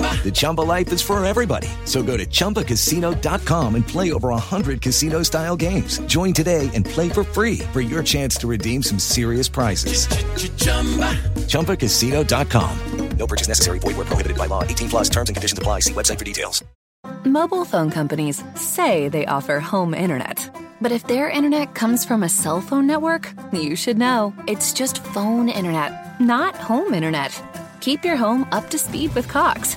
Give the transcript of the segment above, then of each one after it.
The Chumba life is for everybody. So go to ChumbaCasino.com and play over 100 casino style games. Join today and play for free for your chance to redeem some serious prizes. ChumbaCasino.com. No purchase necessary. Void were prohibited by law. 18 plus terms and conditions apply. See website for details. Mobile phone companies say they offer home internet. But if their internet comes from a cell phone network, you should know. It's just phone internet, not home internet. Keep your home up to speed with Cox.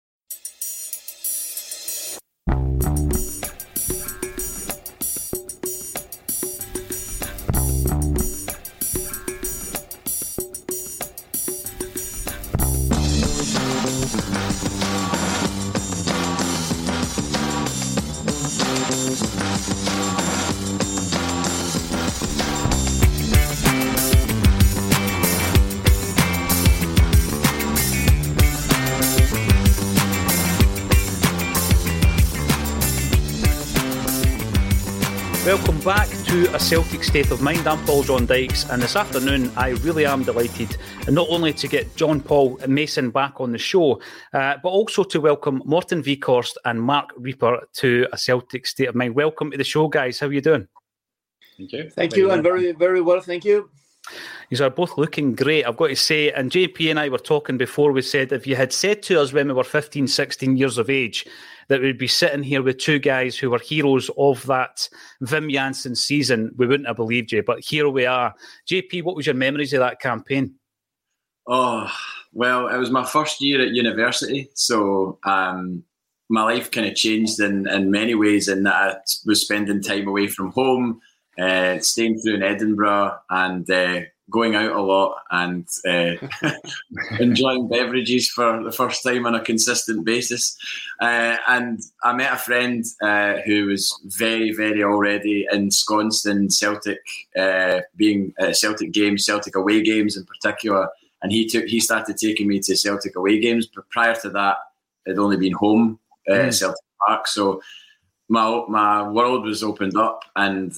Celtic State of Mind. I'm Paul John Dykes, and this afternoon I really am delighted and not only to get John Paul Mason back on the show, uh, but also to welcome Morten Wieghorst and Marc Rieper to A Celtic State of Mind. Welcome to the show, guys. How are you doing? Thank you. Thank you. I'm very, very well. Thank you. You are both looking great, I've got to say. And JP and I were talking before. We said if you had said to us when we were 15, 16 years of age that we'd be sitting here with two guys who were heroes of that Wim Jansen season, we wouldn't have believed you. But here we are. JP, what was your memories of that campaign? Oh, well, it was my first year at university. So um, my life kind of changed in, in many ways in that I was spending time away from home, uh, staying through in Edinburgh and uh, going out a lot and uh, enjoying beverages for the first time on a consistent basis. Uh, and I met a friend uh, who was very, very already ensconced in Celtic, uh, being Celtic games, Celtic away games in particular. And he took, he started taking me to Celtic away games. But prior to that, it'd only been home, mm. Celtic Park. So my my world was opened up, and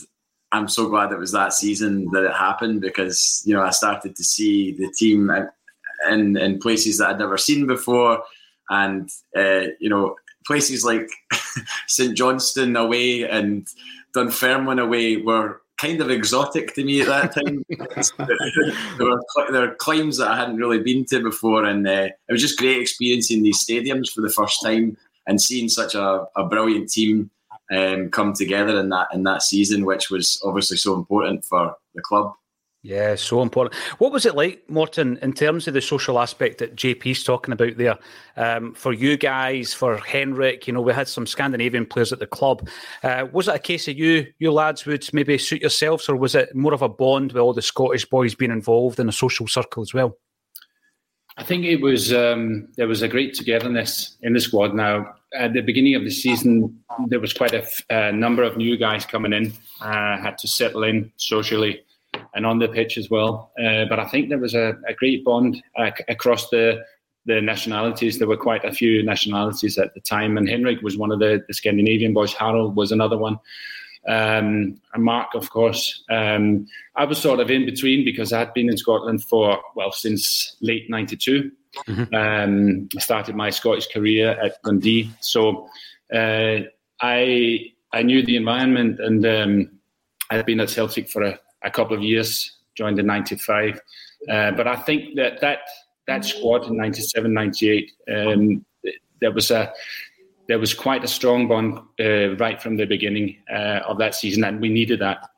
I'm so glad it was that season that it happened because you know I started to see the team in in places that I'd never seen before, and uh, you know places like St Johnstone away and Dunfermline away were kind of exotic to me at that time. there, were, there were climbs that I hadn't really been to before, and uh, it was just great experiencing these stadiums for the first time and seeing such a, a brilliant team um, come together in that in that season, which was obviously so important for the club. Yeah, so important. What was it like, Morten, in terms of the social aspect that JP's talking about there? Um, for you guys, for Henrik, you know, we had some Scandinavian players at the club. Uh, was it a case of you, you lads would maybe suit yourselves, or was it more of a bond with all the Scottish boys being involved in a social circle as well? I think it was um, there was a great togetherness in the squad. Now, at the beginning of the season, there was quite a, f- a number of new guys coming in. Uh, had to settle in socially and on the pitch as well. Uh, but I think there was a, a great bond uh, across the the nationalities. There were quite a few nationalities at the time, and Henrik was one of the, the Scandinavian boys. Harald was another one. Um, and Mark, of course. Um, I was sort of in between because I had been in Scotland for, well, since late 92. Mm-hmm. Um, I started my Scottish career at Dundee. So uh, I, I knew the environment and um, I had been at Celtic for a, a, couple of years, joined in 95. Uh, but I think that that, that squad in 97, 98, um, there was a there was quite a strong bond uh, right from the beginning uh, of that season, and we needed that.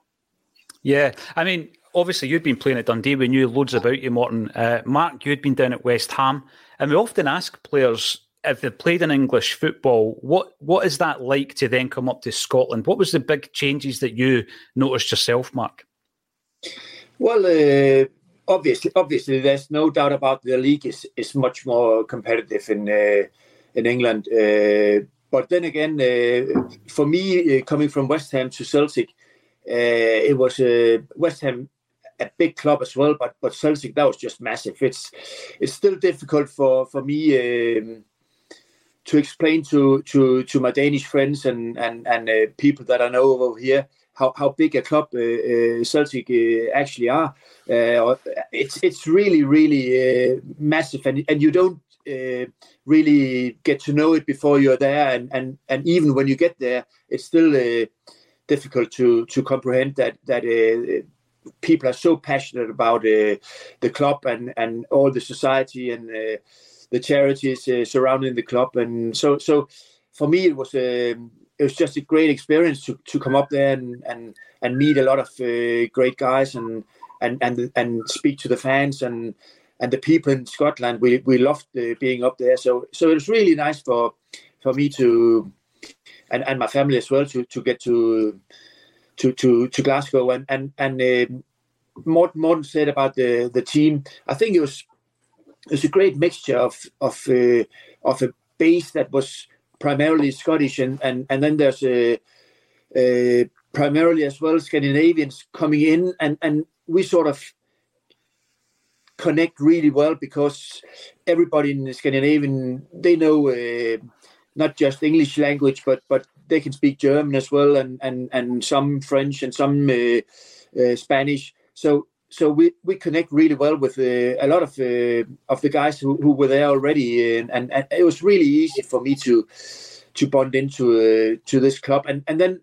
Yeah, I mean, obviously you'd been playing at Dundee. We knew loads about you, Morten. Uh, Mark, you'd been down at West Ham, and we often ask players if they played in English football, what what is that like to then come up to Scotland? What was the big changes that you noticed yourself, Mark? Well, uh, obviously, obviously, there's no doubt about the league is is much more competitive in uh, in England. Uh, but then again, uh, for me, uh, coming from West Ham to Celtic, it was West Ham a big club as well, but but Celtic that was just massive. It's it's still difficult for for me um, to explain to to to my Danish friends and and and uh, people that I know over here how how big a club uh, uh, Celtic actually are. it's it's really really massive, and and you don't uh, really get to know it before you're there, and and and even when you get there, it's still uh, difficult to to comprehend that that uh, people are so passionate about uh, the club and and all the society and uh, the charities uh, surrounding the club, and so so for me it was a um, it was just a great experience to, to come up there and, and, and meet a lot of great guys and, and and and speak to the fans. And and the people in Scotland, we we loved uh, being up there. So so it was really nice for for me to and, and my family as well to to get to to to, to Glasgow and and and uh, Morten, Morten said about the the team. I think it was it was a great mixture of of uh, of a base that was primarily Scottish and and and then there's a, a primarily as well Scandinavians coming in and and we sort of connect really well because everybody in Scandinavian they know uh, not just English language, but but they can speak German as well, and and and some French and some uh, uh, Spanish. So so we, we connect really well with uh, a lot of uh, of the guys who, who were there already, and, and, and, it was really easy for me to to bond into uh, to this club, and and then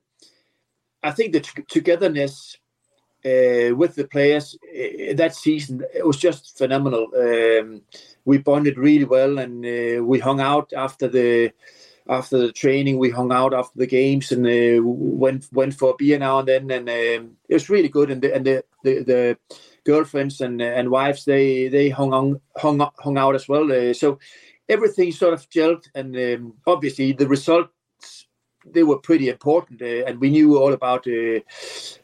I think the t- togetherness uh, with the players uh, that season. It was just phenomenal. Um, we bonded really well, and uh, we hung out after the after the training. We hung out after the games and uh, went went for a beer now and then, and um, it was really good. And the and the, the, the girlfriends and and wives they they hung on hung hung out as well. Uh, so everything sort of gelled, and um, obviously the result they were pretty important, uh, and we knew all about uh,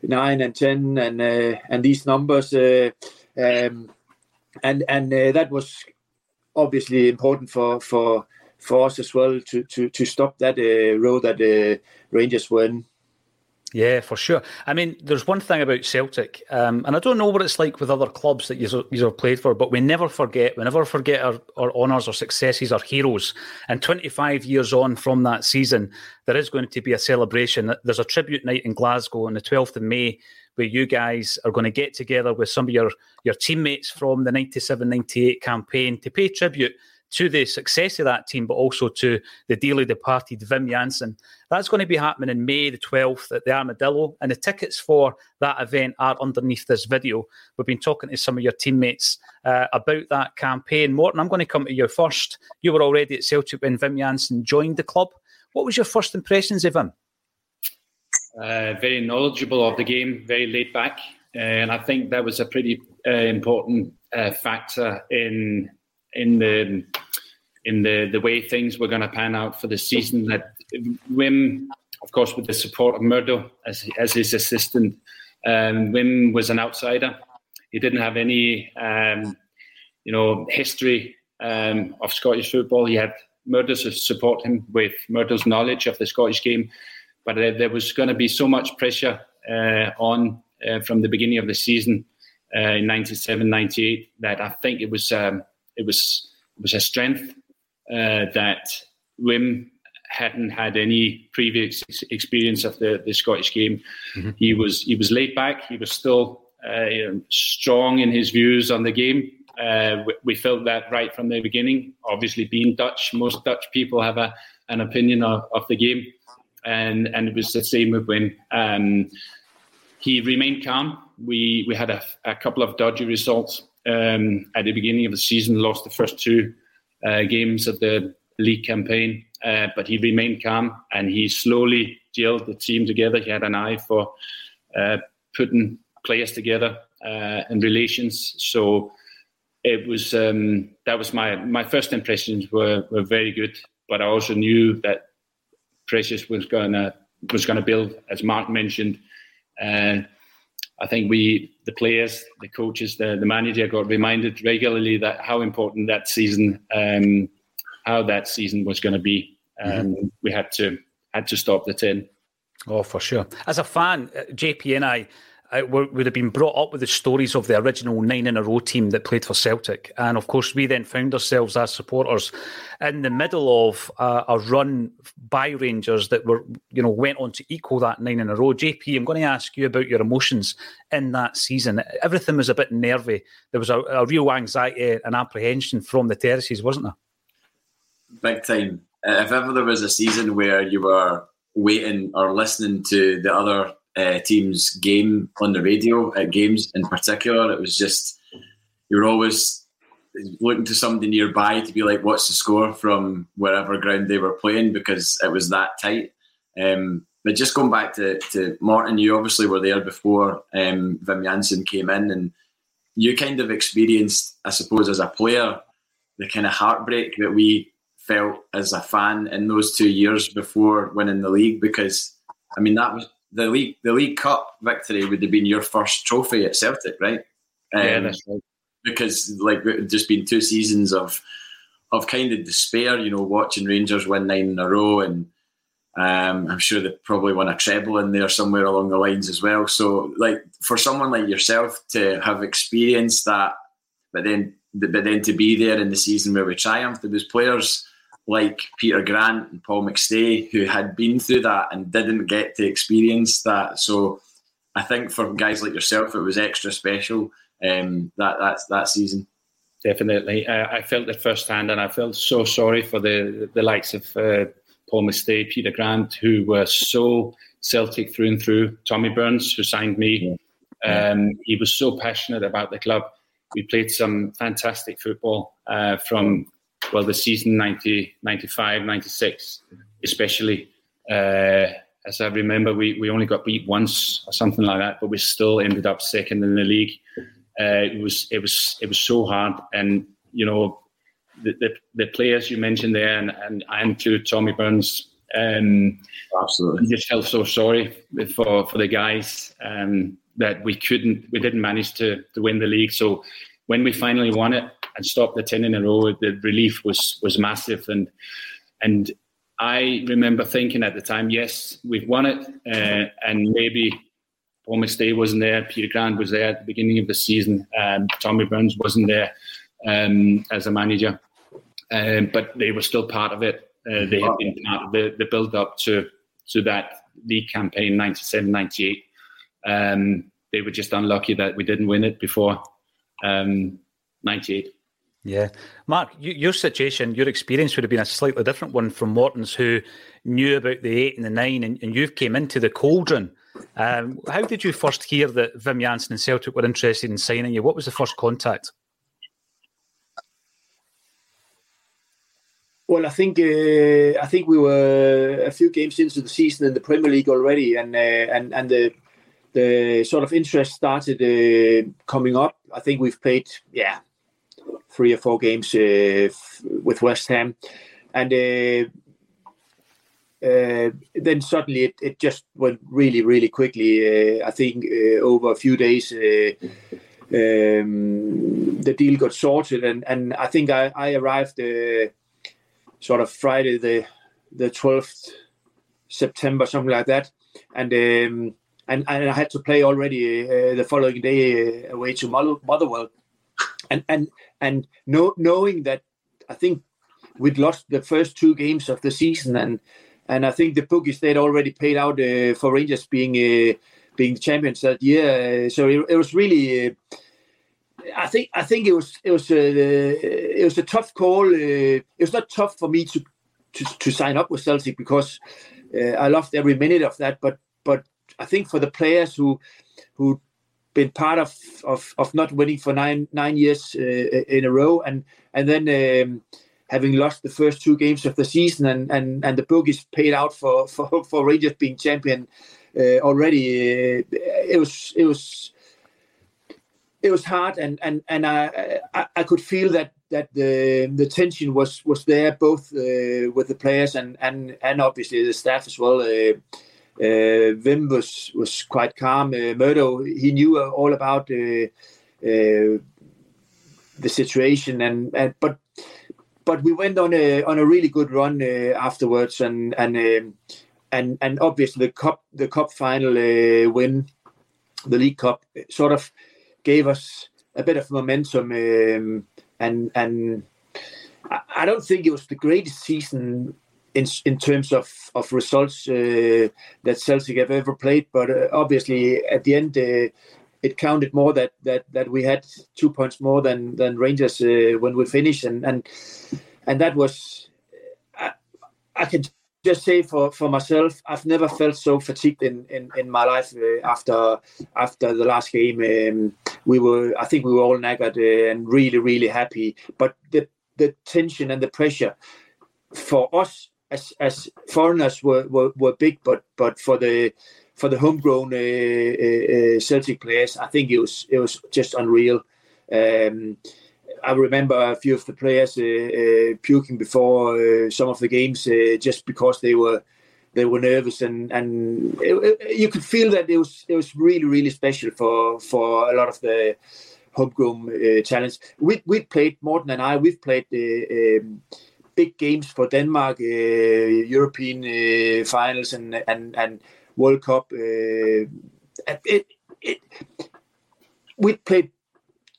nine and ten and uh, and these numbers, uh, um, and and uh, that was obviously important for for for us as well to to to stop that uh, road that the Rangers were in. Yeah, for sure. I mean, there's one thing about Celtic, um, and I don't know what it's like with other clubs that you have played for, but we never forget, we never forget our, our honours, our successes, our heroes. And 25 years on from that season, there is going to be a celebration. There's a tribute night in Glasgow on the 12th of May where you guys are going to get together with some of your, your teammates from the 97 98 campaign to pay tribute to the success of that team, but also to the dearly departed Wim Jansen. That's going to be happening in May the 12th at the Armadillo, and the tickets for that event are underneath this video. We've been talking to some of your teammates uh, about that campaign. Morten, I'm going to come to you first. You were already at Celtic when Wim Jansen joined the club. What was your first impressions of him? Uh, very knowledgeable of the game, very laid back, and I think that was a pretty uh, important uh, factor in in the in the the way things were going to pan out for the season. That Wim, of course, with the support of Murdo as as his assistant, um, Wim was an outsider. He didn't have any, um, you know, history um, of Scottish football. He had Murdo to support him with Murdo's knowledge of the Scottish game, but uh, there was going to be so much pressure uh, on uh, from the beginning of the season uh, in 97, 98 that I think it was um, it was was a strength uh, that Wim hadn't had any previous experience of the, the Scottish game. Mm-hmm. He was he was laid back. He was still uh, you know, strong in his views on the game. Uh, we, we, felt that right from the beginning. Obviously, being Dutch, most Dutch people have a, an opinion of, of the game, and and it was the same with Wim. Um, he remained calm. We we had a, a couple of dodgy results um, at the beginning of the season. Lost the first two uh, games of the league campaign, uh, but he remained calm and he slowly gelled the team together. He had an eye for uh, putting players together uh, and relations. So it was um, that was my my first impressions were were very good. But I also knew that Precious was gonna was gonna build, as Mark mentioned. And I think we, the players, the coaches, the, the manager, got reminded regularly that how important that season um, how that season was going to be. Um, mm-hmm. We had to had to stop the tin. Oh, for sure. As a fan, uh, JP and I, I would have been brought up with the stories of the original nine in a row team that played for Celtic, and of course, we then found ourselves as supporters in the middle of uh, a run by Rangers that were, you know, went on to equal that nine in a row. JP, I'm going to ask you about your emotions in that season. Everything was a bit nervy. There was a, a real anxiety and apprehension from the terraces, wasn't there? big time. If ever there was a season where you were waiting or listening to the other uh, team's game on the radio at games in particular, it was just you were always looking to somebody nearby to be like, "What's the score from wherever ground they were playing?" Because it was that tight. Um, but just going back to, to Morten, you obviously were there before um, Jansen came in, and you kind of experienced, I suppose, as a player, the kind of heartbreak that we felt as a fan in those two years before winning the league because I mean that was the league the League Cup victory would have been your first trophy at Celtic, right? Um, yeah, that's right. Because like just been two seasons of of kind of despair, you know, watching Rangers win nine in a row, and um, I'm sure they probably won a treble in there somewhere along the lines as well. So, like for someone like yourself to have experienced that, but then but then to be there in the season where we triumphed, there was players like Peter Grant and Paul McStay who had been through that and didn't get to experience that. So I think for guys like yourself, it was extra special um, that that that season. Definitely, uh, I felt it firsthand, and I felt so sorry for the the likes of uh, Paul McStay, Peter Grant, who were so Celtic through and through. Tommy Burns, who signed me, yeah. um, he was so passionate about the club. We played some fantastic football uh, from well, the season 90, 95, 96, especially. Uh, as I remember, we, we only got beat once or something like that, but we still ended up second in the league. Uh, it was it was it was so hard, and you know the the, the players you mentioned there, and, and I include Tommy Burns. Um, Absolutely, I just felt so sorry for for the guys um, that we couldn't, we didn't manage to to win the league. So when we finally won it, and stopped the ten in a row, the relief was was massive. And and I remember thinking at the time, yes, we've won it, uh, and maybe Paul McStay wasn't there, Peter Grant was there at the beginning of the season, um, Tommy Burns wasn't there um, as a manager, um, but they were still part of it. Uh, they had been part of the, the build up to to that league campaign 97 98 um, they were just unlucky that we didn't win it before um, 98 yeah. Mark, you, your situation, your experience would have been a slightly different one from Morten's, who knew about the eight and the nine, and, and you've came into the cauldron. Um, how did you first hear that Wim Jansen and Celtic were interested in signing you? What was the first contact? Well, I think uh, I think we were a few games into the season in the Premier League already, and uh, and and the the sort of interest started uh, coming up. I think we've played, yeah, three or four games uh, with West Ham, and uh, uh, then suddenly it, it just went really, really quickly. I think over a few days. Um, the deal got sorted, and, and I think I, I arrived sort of Friday the the twelfth September, something like that, and um, and and I had to play already uh, the following day uh, away to Motherwell, and and and know, knowing that I think we'd lost the first two games of the season, and and I think the bookies they'd already paid out uh, for Rangers being uh, being champions that year. Uh, so it, it was really. Uh, I think I think it was it was a it was a tough call. Uh, it was not tough for me to to, to sign up with Celtic because uh, I loved every minute of that. But but I think for the players who who been part of, of, of not winning for nine nine years uh, in a row, and and then um, having lost the first two games of the season, and and, and the bookies paid out for for, for Rangers being champion uh, already. Uh, it was it was it was hard, and and and I, I, I could feel that that the the tension was was there both uh, with the players and and and obviously the staff as well. Uh, uh, Wim was was quite calm. Uh, Murdo he knew all about uh, uh, the situation, and, and but but we went on a on a really good run uh, afterwards, and and um, and and obviously the cup the cup final uh, win, the League Cup, sort of gave us a bit of momentum, um, and and I don't think it was the greatest season in in terms of of results uh, that Celtic have ever played. But uh, obviously, at the end, uh, it counted more that that that we had two points more than than Rangers when we finished, and and and that was. I, I can just say for, for myself, I've never felt so fatigued in, in, in my life uh, after after the last game. Um, we were, I think, we were all knackered uh, and really, really happy. But the the tension and the pressure for us as as foreigners were, were, were big, but but for the for the homegrown uh, uh, uh, Celtic players, I think it was it was just unreal. Um, I remember a few of the players uh, puking before some of the games just because they were they were nervous and and it, it, you could feel that it was it was really really special for for a lot of the homegrown uh, talents. We we played Morten and I. We've played um, big games for Denmark, uh, European uh, finals and and and World Cup. Uh, it, it, we played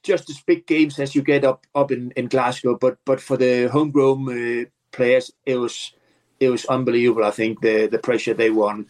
just as big games as you get up up in, in Glasgow, but but for the homegrown players, it was it was unbelievable. I think the the pressure they won.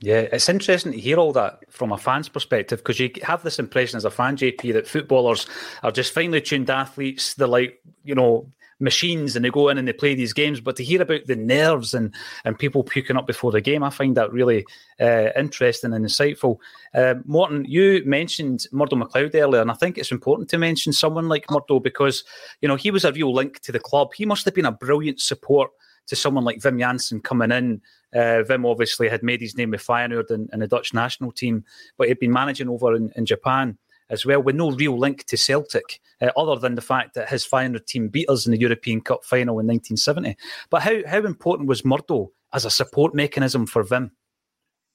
Yeah, it's interesting to hear all that from a fan's perspective because you have this impression as a fan, JP, that footballers are just finely tuned athletes. They're like, you know, machines and they go in and they play these games. But to hear about the nerves and, and people puking up before the game, I find that really uh, interesting and insightful. Uh, Morten, you mentioned Murdo MacLeod earlier, and I think it's important to mention someone like Murdo because, you know, he was a real link to the club. He must have been a brilliant support to someone like Wim Jansen coming in. Uh, Wim obviously had made his name with Feyenoord and, in the Dutch national team, but he'd been managing over in, in Japan as well, with no real link to Celtic, uh, other than the fact that his Feyenoord team beat us in the European Cup final in 1970. But how, how important was Murdo as a support mechanism for Wim?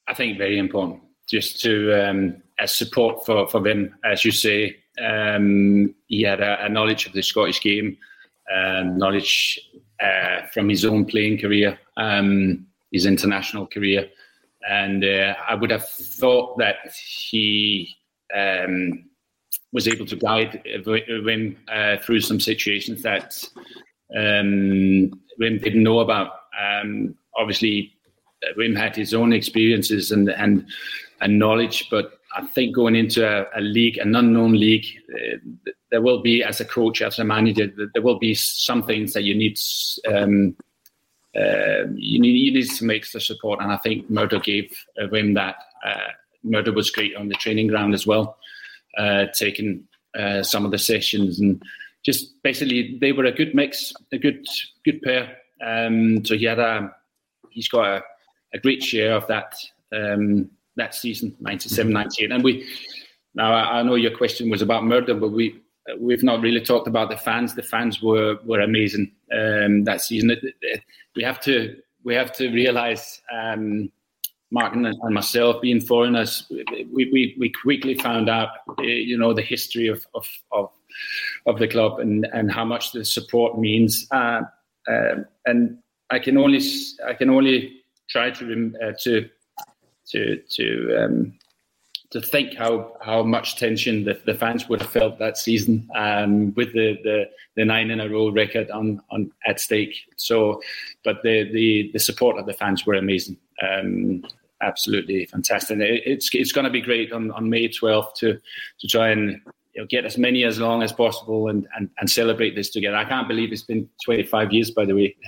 I think very important, just to um, as support for, for Wim, as you say. Um, he had a, a, knowledge of the Scottish game, um, knowledge uh, from his own playing career, um, his international career. And uh, I would have thought that he um, was able to guide Wim uh, through some situations that um, Wim didn't know about. Um, obviously, Wim had his own experiences and and and knowledge, but I think going into a, a league, an unknown league, uh, there will be, as a coach, as a manager, there will be some things that you need. Um, uh, you, need you need some extra support, and I think Murdo gave uh, Wim that. Murdo was great on the training ground as well, uh, taking uh, some of the sessions and just basically they were a good mix, a good good pair. Um, so he had a he's got a, a great share of that um, that season 97 mm-hmm. 98 and we now I, I know your question was about Murdo but we we've not really talked about the fans the fans were were amazing um, that season it, it, we have to we have to realize um, Martin and myself, being foreigners, we, we, we quickly found out, eh, you know, the history of, of, of, of the club and, and how much the support means. Uh, uh, and I can only I can only try to uh, to to to um, to think how, how much tension the, the fans would have felt that season um, with the, the, the, nine in a row record on, on at stake. So, but the, the, the support of the fans were amazing. Um, absolutely fantastic. It, it's it's going to be great on, on May 12th to to try and you know, get as many as long as possible and, and, and celebrate this together. I can't believe it's been 25 years, by the way.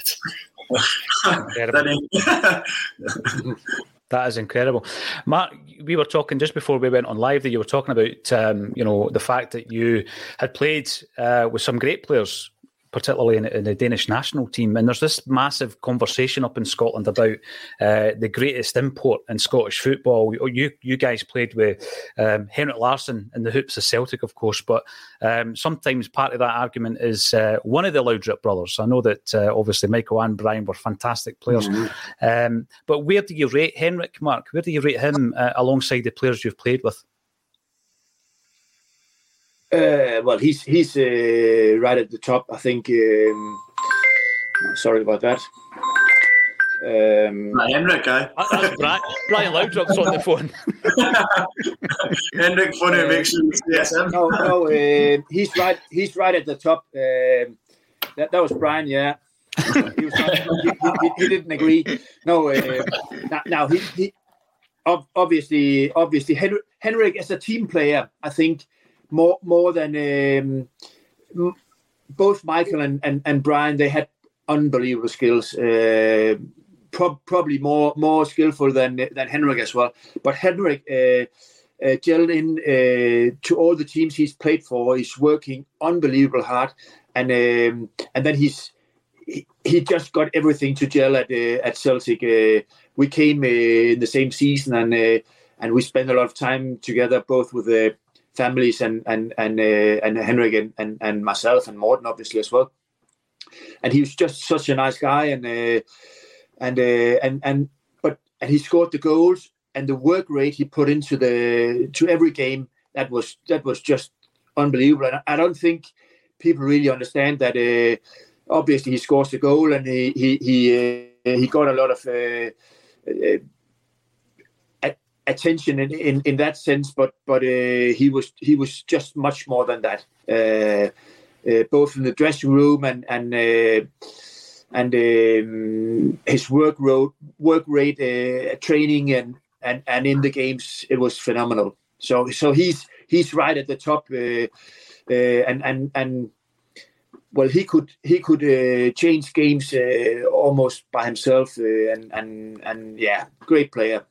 That is incredible, Mark. We were talking just before we went on live that you were talking about, um, you know, the fact that you had played uh, with some great players particularly in, in, the Danish national team. And there's this massive conversation up in Scotland about uh, the greatest import in Scottish football. You you guys played with um, Henrik Larsson in the hoops of Celtic, of course, but um, sometimes part of that argument is uh, one of the Laudrup brothers. I know that uh, obviously Michael and Brian were fantastic players, mm-hmm. um, but where do you rate Henrik, Mark? Where do you rate him uh, alongside the players you've played with? Uh, well, he's he's uh, right at the top. I think. Um, sorry about that. Um, Henrik, eh? Brian, Brian Laudrup's on the phone. Henrik, funny uh, makes you yes, No, no, uh, he's right. He's right at the top. Um, that that was Brian, yeah. he, was not, he, he, he, didn't agree. No, uh, now, now he, he obviously obviously Henrik, Henrik as a team player, I think more more than um, both Michael and, and, and Brian. They had unbelievable skills. Uh, pro- probably more more skillful than than Henrik as well. But Henrik uh, uh, gelled in uh, to all the teams he's played for. He's working unbelievable hard, and um, and then he's he, he, just got everything to gel at uh, at Celtic. Uh, we came uh, in the same season, and uh, and we spent a lot of time together, both with the families and and and uh, and Henrik and, and, and myself and Morten obviously as well. And he was just such a nice guy and uh, and uh, and and but and he scored the goals and the work rate he put into the to every game that was that was just unbelievable. And I don't think people really understand that. Uh, obviously, he scores the goal and he he he uh, he got a lot of. Attention in, in, in that sense, but but uh, he was he was just much more than that, uh, uh, both in the dressing room and and uh, and um, his work rate work rate uh, training and, and and in the games it was phenomenal. So so he's he's right at the top, uh, and and and well he could he could change games almost by himself, and and and yeah, great player.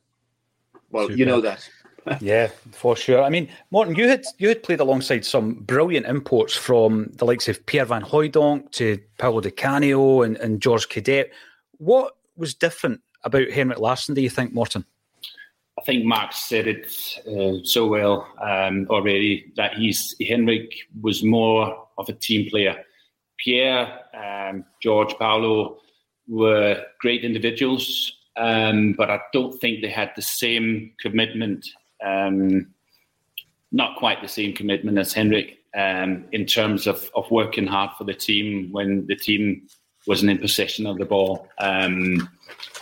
Well, Super. you know that. yeah, for sure. I mean, Morten, you had you had played alongside some brilliant imports from the likes of Pierre Van Hooijdonk to Paolo Di Canio and, and Jorge Cadete. What was different about Henrik Larsson, do you think, Morten? I think Mark said it uh, so well um, already that he's Henrik was more of a team player. Pierre, um, George, Paolo were great individuals, um, but I don't think they had the same commitment, um, not quite the same commitment as Henrik um, in terms of, of working hard for the team when the team wasn't in possession of the ball. Um,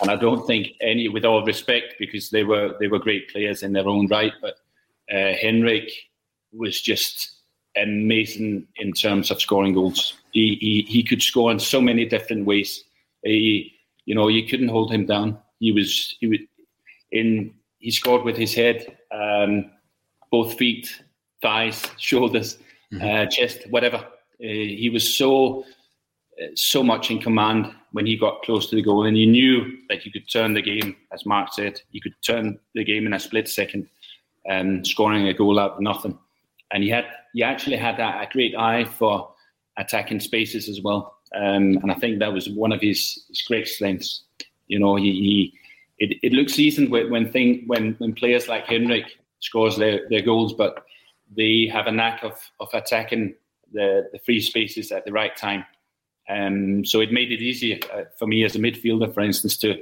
and I don't think any, with all respect, because they were they were great players in their own right, but uh, Henrik was just amazing in terms of scoring goals. He, he he could score in so many different ways. He you know you couldn't hold him down he was he was in he scored with his head, um, both feet, thighs, shoulders, mm-hmm. uh, chest, whatever. Uh, he was so uh, so much in command when he got close to the goal, and he knew that you could turn the game, as Mark said, you could turn the game in a split second, um, scoring a goal out of nothing. And he had he actually had a, a great eye for attacking spaces as well, um, and I think that was one of his, his great strengths. You know, he, he it, it looks easy when when thing when when players like Henrik scores their, their goals, but they have a knack of of attacking the the free spaces at the right time. Um, so it made it easy uh, for me as a midfielder, for instance, to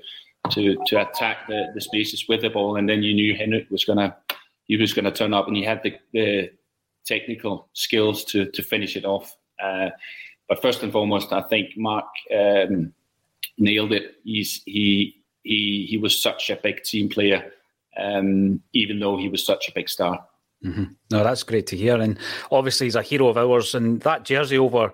to to attack the, the spaces with the ball, and then you knew Henrik was gonna he was gonna turn up, and he had the, the technical skills to to finish it off. Uh, but first and foremost, I think Mark um, nailed it. He's he he he was such a big team player um, even though he was such a big star. Mm-hmm. No, that's great to hear. And obviously, he's a hero of ours. And that jersey over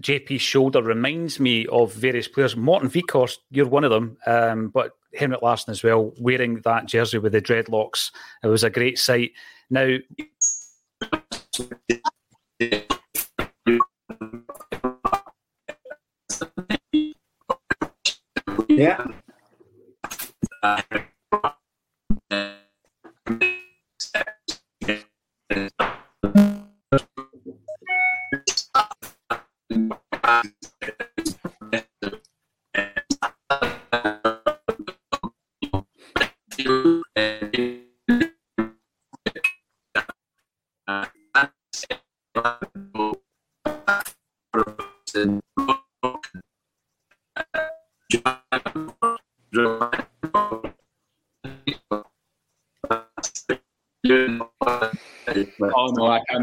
JP's shoulder reminds me of various players. Morten Wieghorst, you're one of them, um, but Henrik Larsson as well, wearing that jersey with the dreadlocks. It was a great sight. Now, yeah. Uh,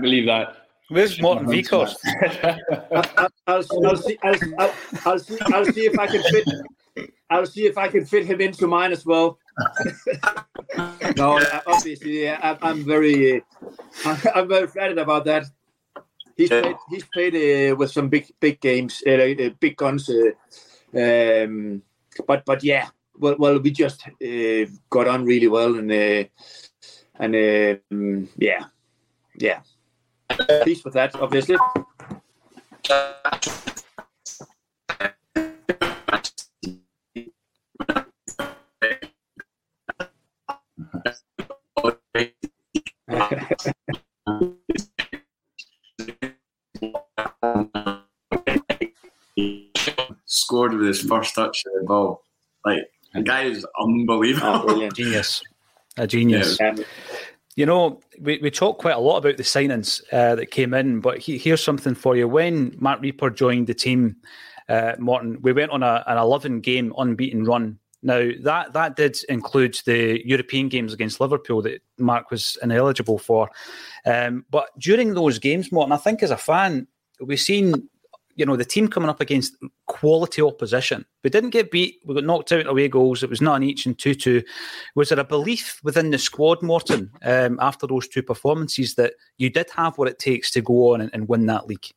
can't believe that. Where's Morten Wieghorst? I'll, I'll, I'll, see, I'll, I'll, I'll, see, I'll see if I can fit. I'll see if I can fit him into mine as well. no, obviously, I, I'm very, uh, I'm very flattered about that. He's played, he's played uh, with some big, big games, uh, uh big guns. Uh, um, but, but yeah, well, well, we just uh, got on really well, and and um, yeah, yeah. Peace with that, obviously. Scored with his first touch of the ball. Like the guy is unbelievable. Oh, genius. A genius. Yeah. You know, we, we talk quite a lot about the signings uh, that came in, but he, here's something for you. When Marc Rieper joined the team, uh, Morten, we went on a, an 11 game unbeaten run. Now, that, that did include the European games against Liverpool that Mark was ineligible for. Um, but during those games, Morten, I think as a fan, we've seen you know, the team coming up against quality opposition. We didn't get beat. We got knocked out away goals. It was none each and 2 2. Was there a belief within the squad, Morten, um, after those two performances that you did have what it takes to go on and, and win that league?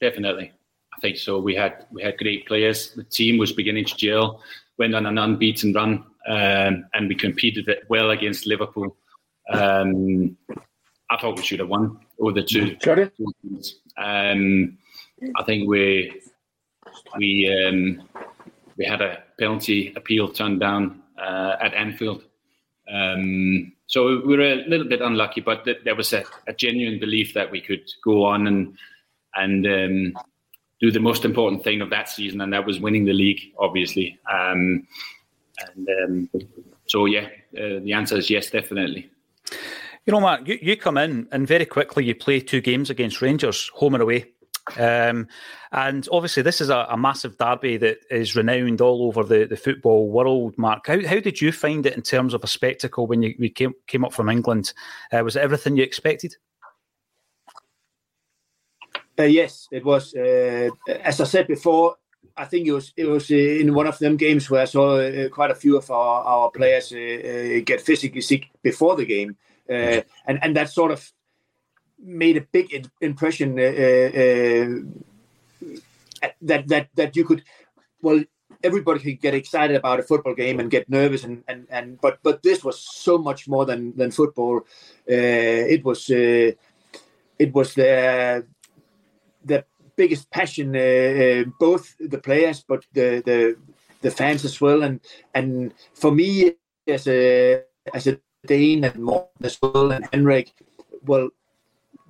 Definitely. I think so. We had we had great players. The team was beginning to gel, went on an unbeaten run, um, and we competed well against Liverpool. Um, I thought we should have won over the two. Sorry? Um, I think we we um, we had a penalty appeal turned down uh, at Anfield. Um, so we were a little bit unlucky, but th- there was a, a, genuine belief that we could go on and and um, do the most important thing of that season, and that was winning the league, obviously. Um, and um, so, yeah, uh, the answer is yes, definitely. You know, Mark, you, you come in and very quickly you play two games against Rangers, home and away. Um, and obviously, this is a, a, massive derby that is renowned all over the, the football world. Mark, how, how did you find it in terms of a spectacle when you, you came, came up from England? Uh, was it everything you expected? Uh, yes, it was. Uh, as I said before, I think it was it was uh, in one of them games where I saw uh, quite a few of our, our players uh, get physically sick before the game, and and that sort of made a big impression uh, uh, that that that you could well everybody could get excited about a football game and get nervous and and, and but but this was so much more than than football. Uh, it was uh, it was the the biggest passion uh, uh, both the players but the the the fans as well. And and for me as a as a Dane and Morten as well and Henrik well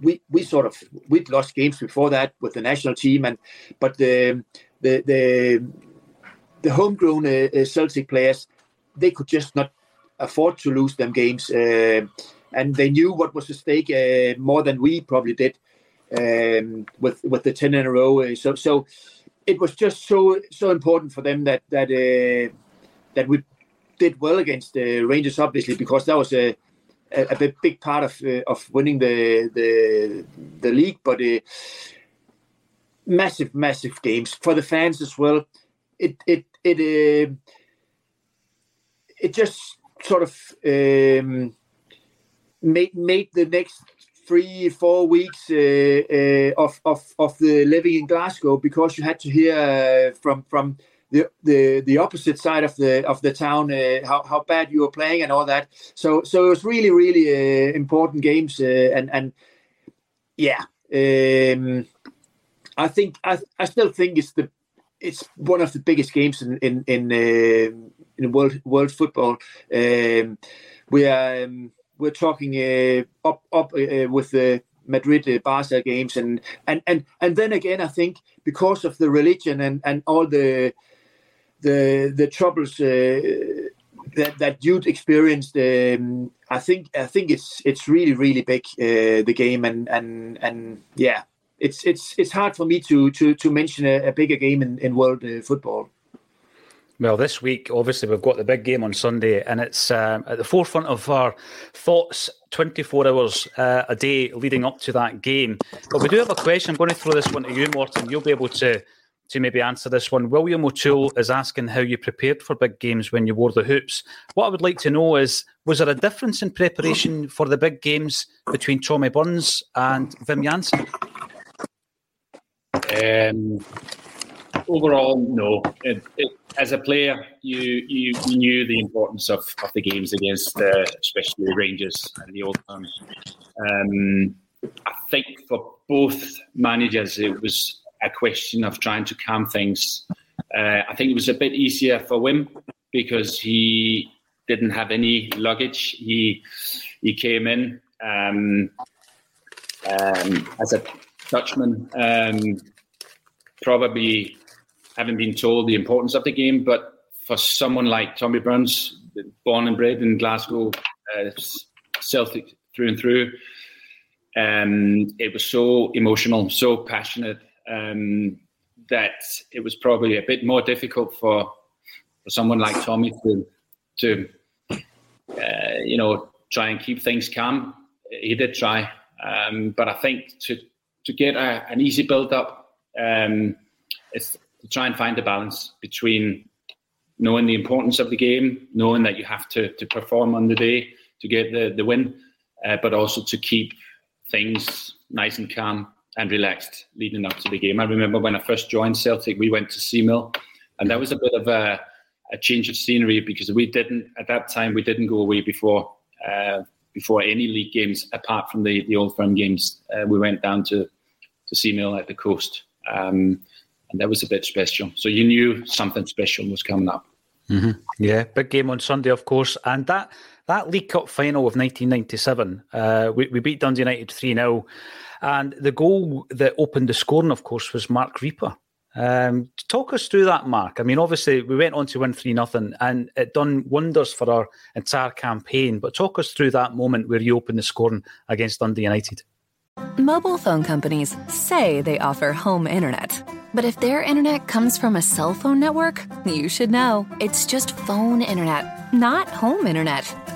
we we sort of we'd lost games before that with the national team, and but the the the the homegrown uh, uh, Celtic players they could just not afford to lose them games, uh, and they knew what was at stake uh, more than we probably did um, with with the ten in a row. Uh, so so it was just so so important for them that that uh, that we did well against the Rangers, obviously, because that was a a, a big part of uh, of winning the the the league, but uh, massive, massive games for the fans as well. It it it uh, it just sort of um, made made the next three four weeks uh, uh, of, of of the living in Glasgow because you had to hear uh, from from the, the the opposite side of the of the town uh, how, how bad you were playing and all that. So so it was really really uh, important games uh, and and yeah um, I think I, I still think it's the it's one of the biggest games in in in, in world world football. Um, we are um, we're talking uh, up up uh, with the Madrid uh, Barca games and and and and then again I think because of the religion and and all the the the troubles uh, that that youth experienced um, I think I think it's it's really really big uh, the game and and and yeah it's it's it's hard for me to to to mention a, a bigger game in in world uh, football. Well, this week, obviously, we've got the big game on Sunday, and it's um, at the forefront of our thoughts 24 hours uh, a day leading up to that game. But we do have a question. I'm going to throw this one to you, Morten. You'll be able to, to maybe answer this one. William O'Toole is asking how you prepared for big games when you wore the hoops. What I would like to know is was there a difference in preparation for the big games between Tommy Burns and Wim Jansen? Um, overall, no. It, it, as a player, you, you, knew the importance of, of the games against, uh, especially Rangers and the old firms. Um, I think for both managers, it was a question of trying to calm things. Uh, I think it was a bit easier for Wim because he didn't have any luggage. He he came in um, um, as a Dutchman, um, probably having been told the importance of the game. But for someone like Tommy Burns, born and bred in Glasgow, uh, Celtic through and through, um, it was so emotional, so passionate um, that it was probably a bit more difficult for for someone like Tommy to to uh, you know try and keep things calm. He did try, um, but I think to to get a, an easy build up, um, it's to try and find a balance between knowing the importance of the game, knowing that you have to, to perform on the day to get the, the win, uh, but also to keep things nice and calm and relaxed leading up to the game. I remember when I first joined Celtic, we went to Seamill, and that was a bit of a, a change of scenery because we didn't at that time we didn't go away before uh, before any league games apart from the the old firm games. Uh, we went down to to Seamill at the coast. Um, and that was a bit special. So you knew something special was coming up. Mm-hmm. Yeah, big game on Sunday, of course, and that that League Cup final of 1997, uh, we, we beat Dundee United three 0 and the goal that opened the scoring, of course, was Marc Rieper. Um, talk us through that, Marc. I mean, obviously, we went on to win 3 nothing, and it done wonders for our entire campaign. But talk us through that moment where you opened the scoring against Dundee United. Mobile phone companies say they offer home internet. But if their internet comes from a cell phone network, you should know. It's just phone internet, not home internet.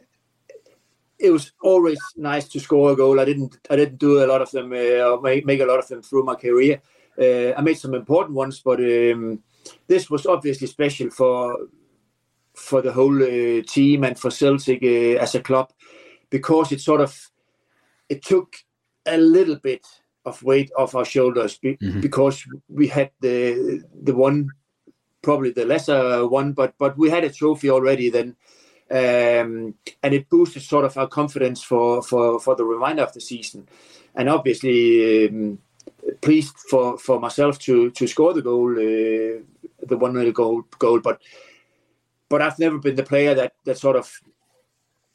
It was always nice to score a goal. I didn't I didn't do a lot of them uh, make, make a lot of them through my career. Uh, I made some important ones, but um, this was obviously special for for the whole uh, team and for Celtic uh, as a club because it sort of it took a little bit of weight off our shoulders be- mm-hmm. because we had the the one probably the lesser one but but we had a trophy already then um, and it boosted sort of our confidence for for for the remainder of the season and obviously um, pleased for, for myself to to score the goal, uh, the one 0 goal goal. But but I've never been the player that that sort of.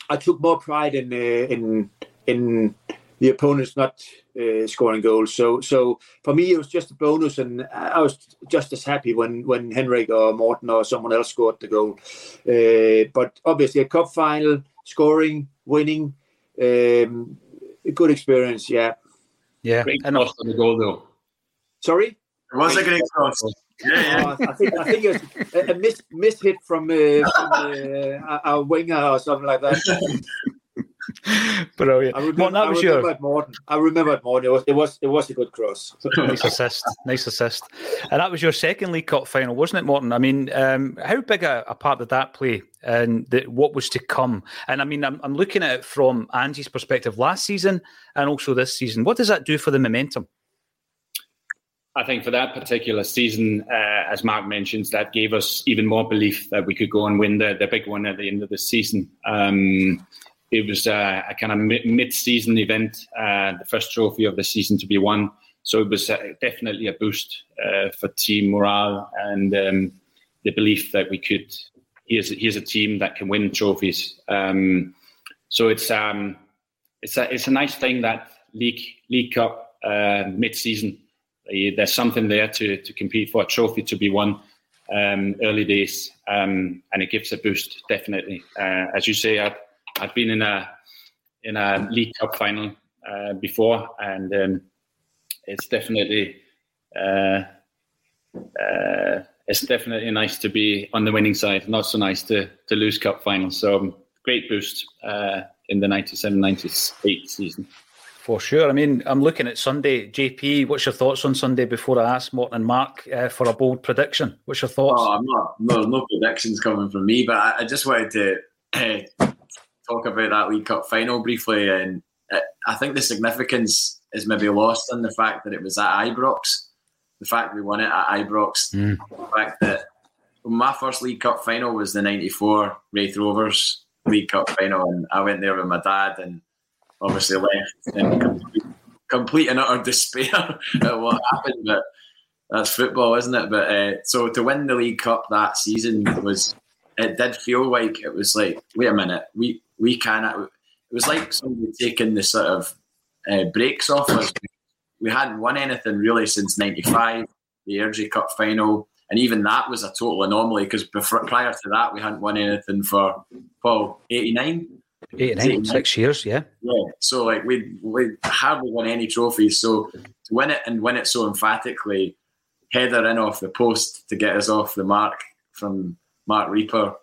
I took more pride in uh, in in the opponents not uh, scoring goals. So so for me it was just a bonus, and I was just as happy when when Henrik or Morten or someone else scored the goal. Uh, but obviously a cup final, scoring, winning, um, a good experience. Yeah. Yeah. Great and cross on the goal though. Sorry. It was a great cross. Yeah, yeah. I think I think it was a, a miss miss hit from, uh, from uh, a winger or something like that. Brilliant. I remember, that was I your remembered Morten. I remembered Morten. It was it was it was a good cross. nice assist, nice assist, and that was your second League Cup final, wasn't it, Morten? I mean, um, how big a, a, part did that play, and the, what was to come? And I mean, I'm, I'm looking at it from Ange's perspective last season and also this season. What does that do for the momentum? I think for that particular season, uh, as Marc mentions, that gave us even more belief that we could go and win the, the big one at the end of the season. Um, it was a, a kind of mid-season event, uh, the first trophy of the season to be won. So it was uh, definitely a boost uh, for team morale and um, the belief that we could. Here's here's a team that can win trophies. Um, so it's um, it's a it's a nice thing that league league cup uh, mid-season. There's something there to to compete for a trophy to be won. Um, early days, um, and it gives a boost definitely. Uh, as you say, I, I've been in a in a League Cup final uh, before, and um, it's definitely uh, uh, it's definitely nice to be on the winning side. Not so nice to to lose cup finals. So um, great boost uh, in the 97-98 season. For sure. I mean, I'm looking at Sunday. JP, what's your thoughts on Sunday before I ask Morten and Marc uh, for a bold prediction? What's your thoughts? Oh, I'm not, no, no predictions coming from me, but I, I just wanted to uh, talk about that League Cup final briefly, and I think the significance is maybe lost in the fact that it was at Ibrox. The fact we won it at Ibrox. Mm. The fact that my first League Cup final was the '94 Raith Rovers League Cup final, and I went there with my dad, and obviously left in complete, complete and utter despair at what happened. But that's football, isn't it? But uh, so to win the League Cup that season was it did feel like it was like wait a minute we we cannot. It was like somebody taking the sort of uh, breaks off us. We hadn't won anything really since '95, the Airdrie Cup final, and even that was a total anomaly because prior to that we hadn't won anything for Paul '89. 89, six years, yeah. Yeah. So like we we hardly won any trophies. So to win it and win it so emphatically, header in off the post to get us off the mark from Marc Rieper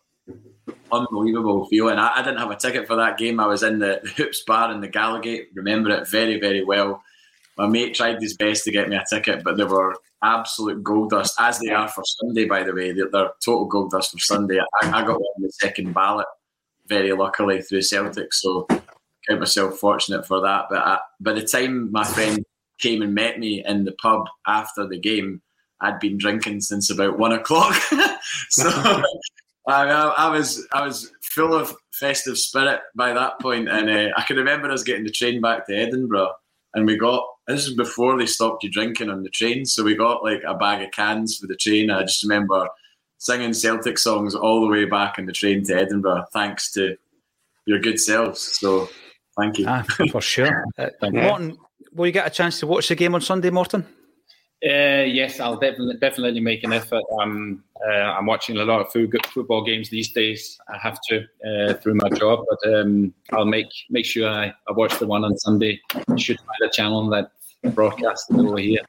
unbelievable feeling. I, I, didn't have a ticket for that game. I was in the, the Hoops bar in the Gallowgate. Remember it very, very well. My mate tried his best to get me a ticket, but they were absolute gold dust, as they are for Sunday, by the way. They're, they're total gold dust for Sunday. I, I got in the second ballot, very luckily, through Celtic. So count myself fortunate for that. But I, by the time my friend came and met me in the pub after the game, I'd been drinking since about one o'clock. so I, I, was I was full of festive spirit by that point, and uh, I can remember us getting the train back to Edinburgh, and we got this is before they stopped you drinking on the train, so we got like a bag of cans for the train. I just remember singing Celtic songs all the way back in the train to Edinburgh, thanks to your good selves. So thank you. Ah, for sure. Uh, Morten, will you get a chance to watch the game on Sunday, Morten? Uh, yes, I'll definitely definitely make an effort. Um, uh, I'm watching a lot of football games these days. I have to uh, through my job, but um, I'll make make sure I, I watch the one on Sunday. I should find a channel that broadcasts it over here.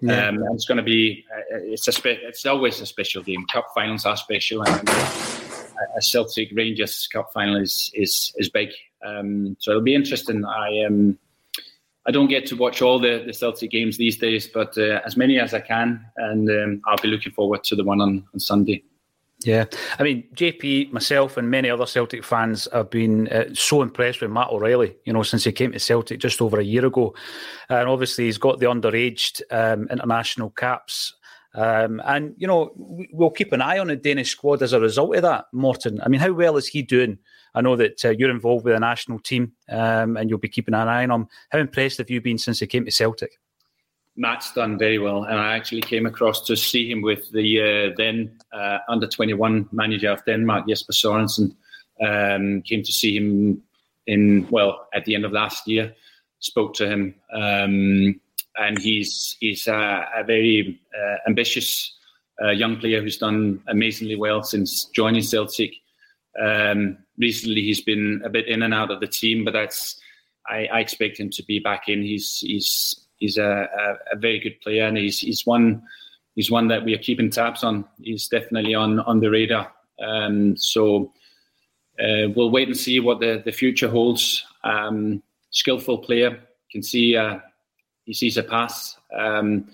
Yeah. Um, it's going to be uh, it's a spe- it's always a special game. Cup finals are special, and a Celtic Rangers Cup final is is is big. Um, so it'll be interesting. I um I don't get to watch all the, the Celtic games these days, but uh, as many as I can, and um, I'll be looking forward to the one on, on Sunday. Yeah, I mean, JP, myself, and many other Celtic fans have been uh, so impressed with Matt O'Riley. You know, since he came to Celtic just over a year ago, and obviously he's got the underaged um, international caps. Um, and you know, we'll keep an eye on the Danish squad as a result of that. Morten, I mean, how well is he doing? I know that uh, you're involved with the national team um, and you'll be keeping an eye on him. How impressed have you been since he came to Celtic? Matt's done very well, and I actually came across to see him with the uh, then uh, under 21 manager of Denmark, Jesper Sorensen. Um, came to see him in well at the end of last year. Spoke to him, um, and he's he's a, a very uh, ambitious uh, young player who's done amazingly well since joining Celtic. Um, recently, he's been a bit in and out of the team, but that's I, I expect him to be back in. He's he's he's a, a, a, very good player, and he's he's one he's one that we are keeping tabs on. He's definitely on on the radar. Um, so uh, we'll wait and see what the, the future holds. Um, skillful player can see uh, he sees a pass. Um,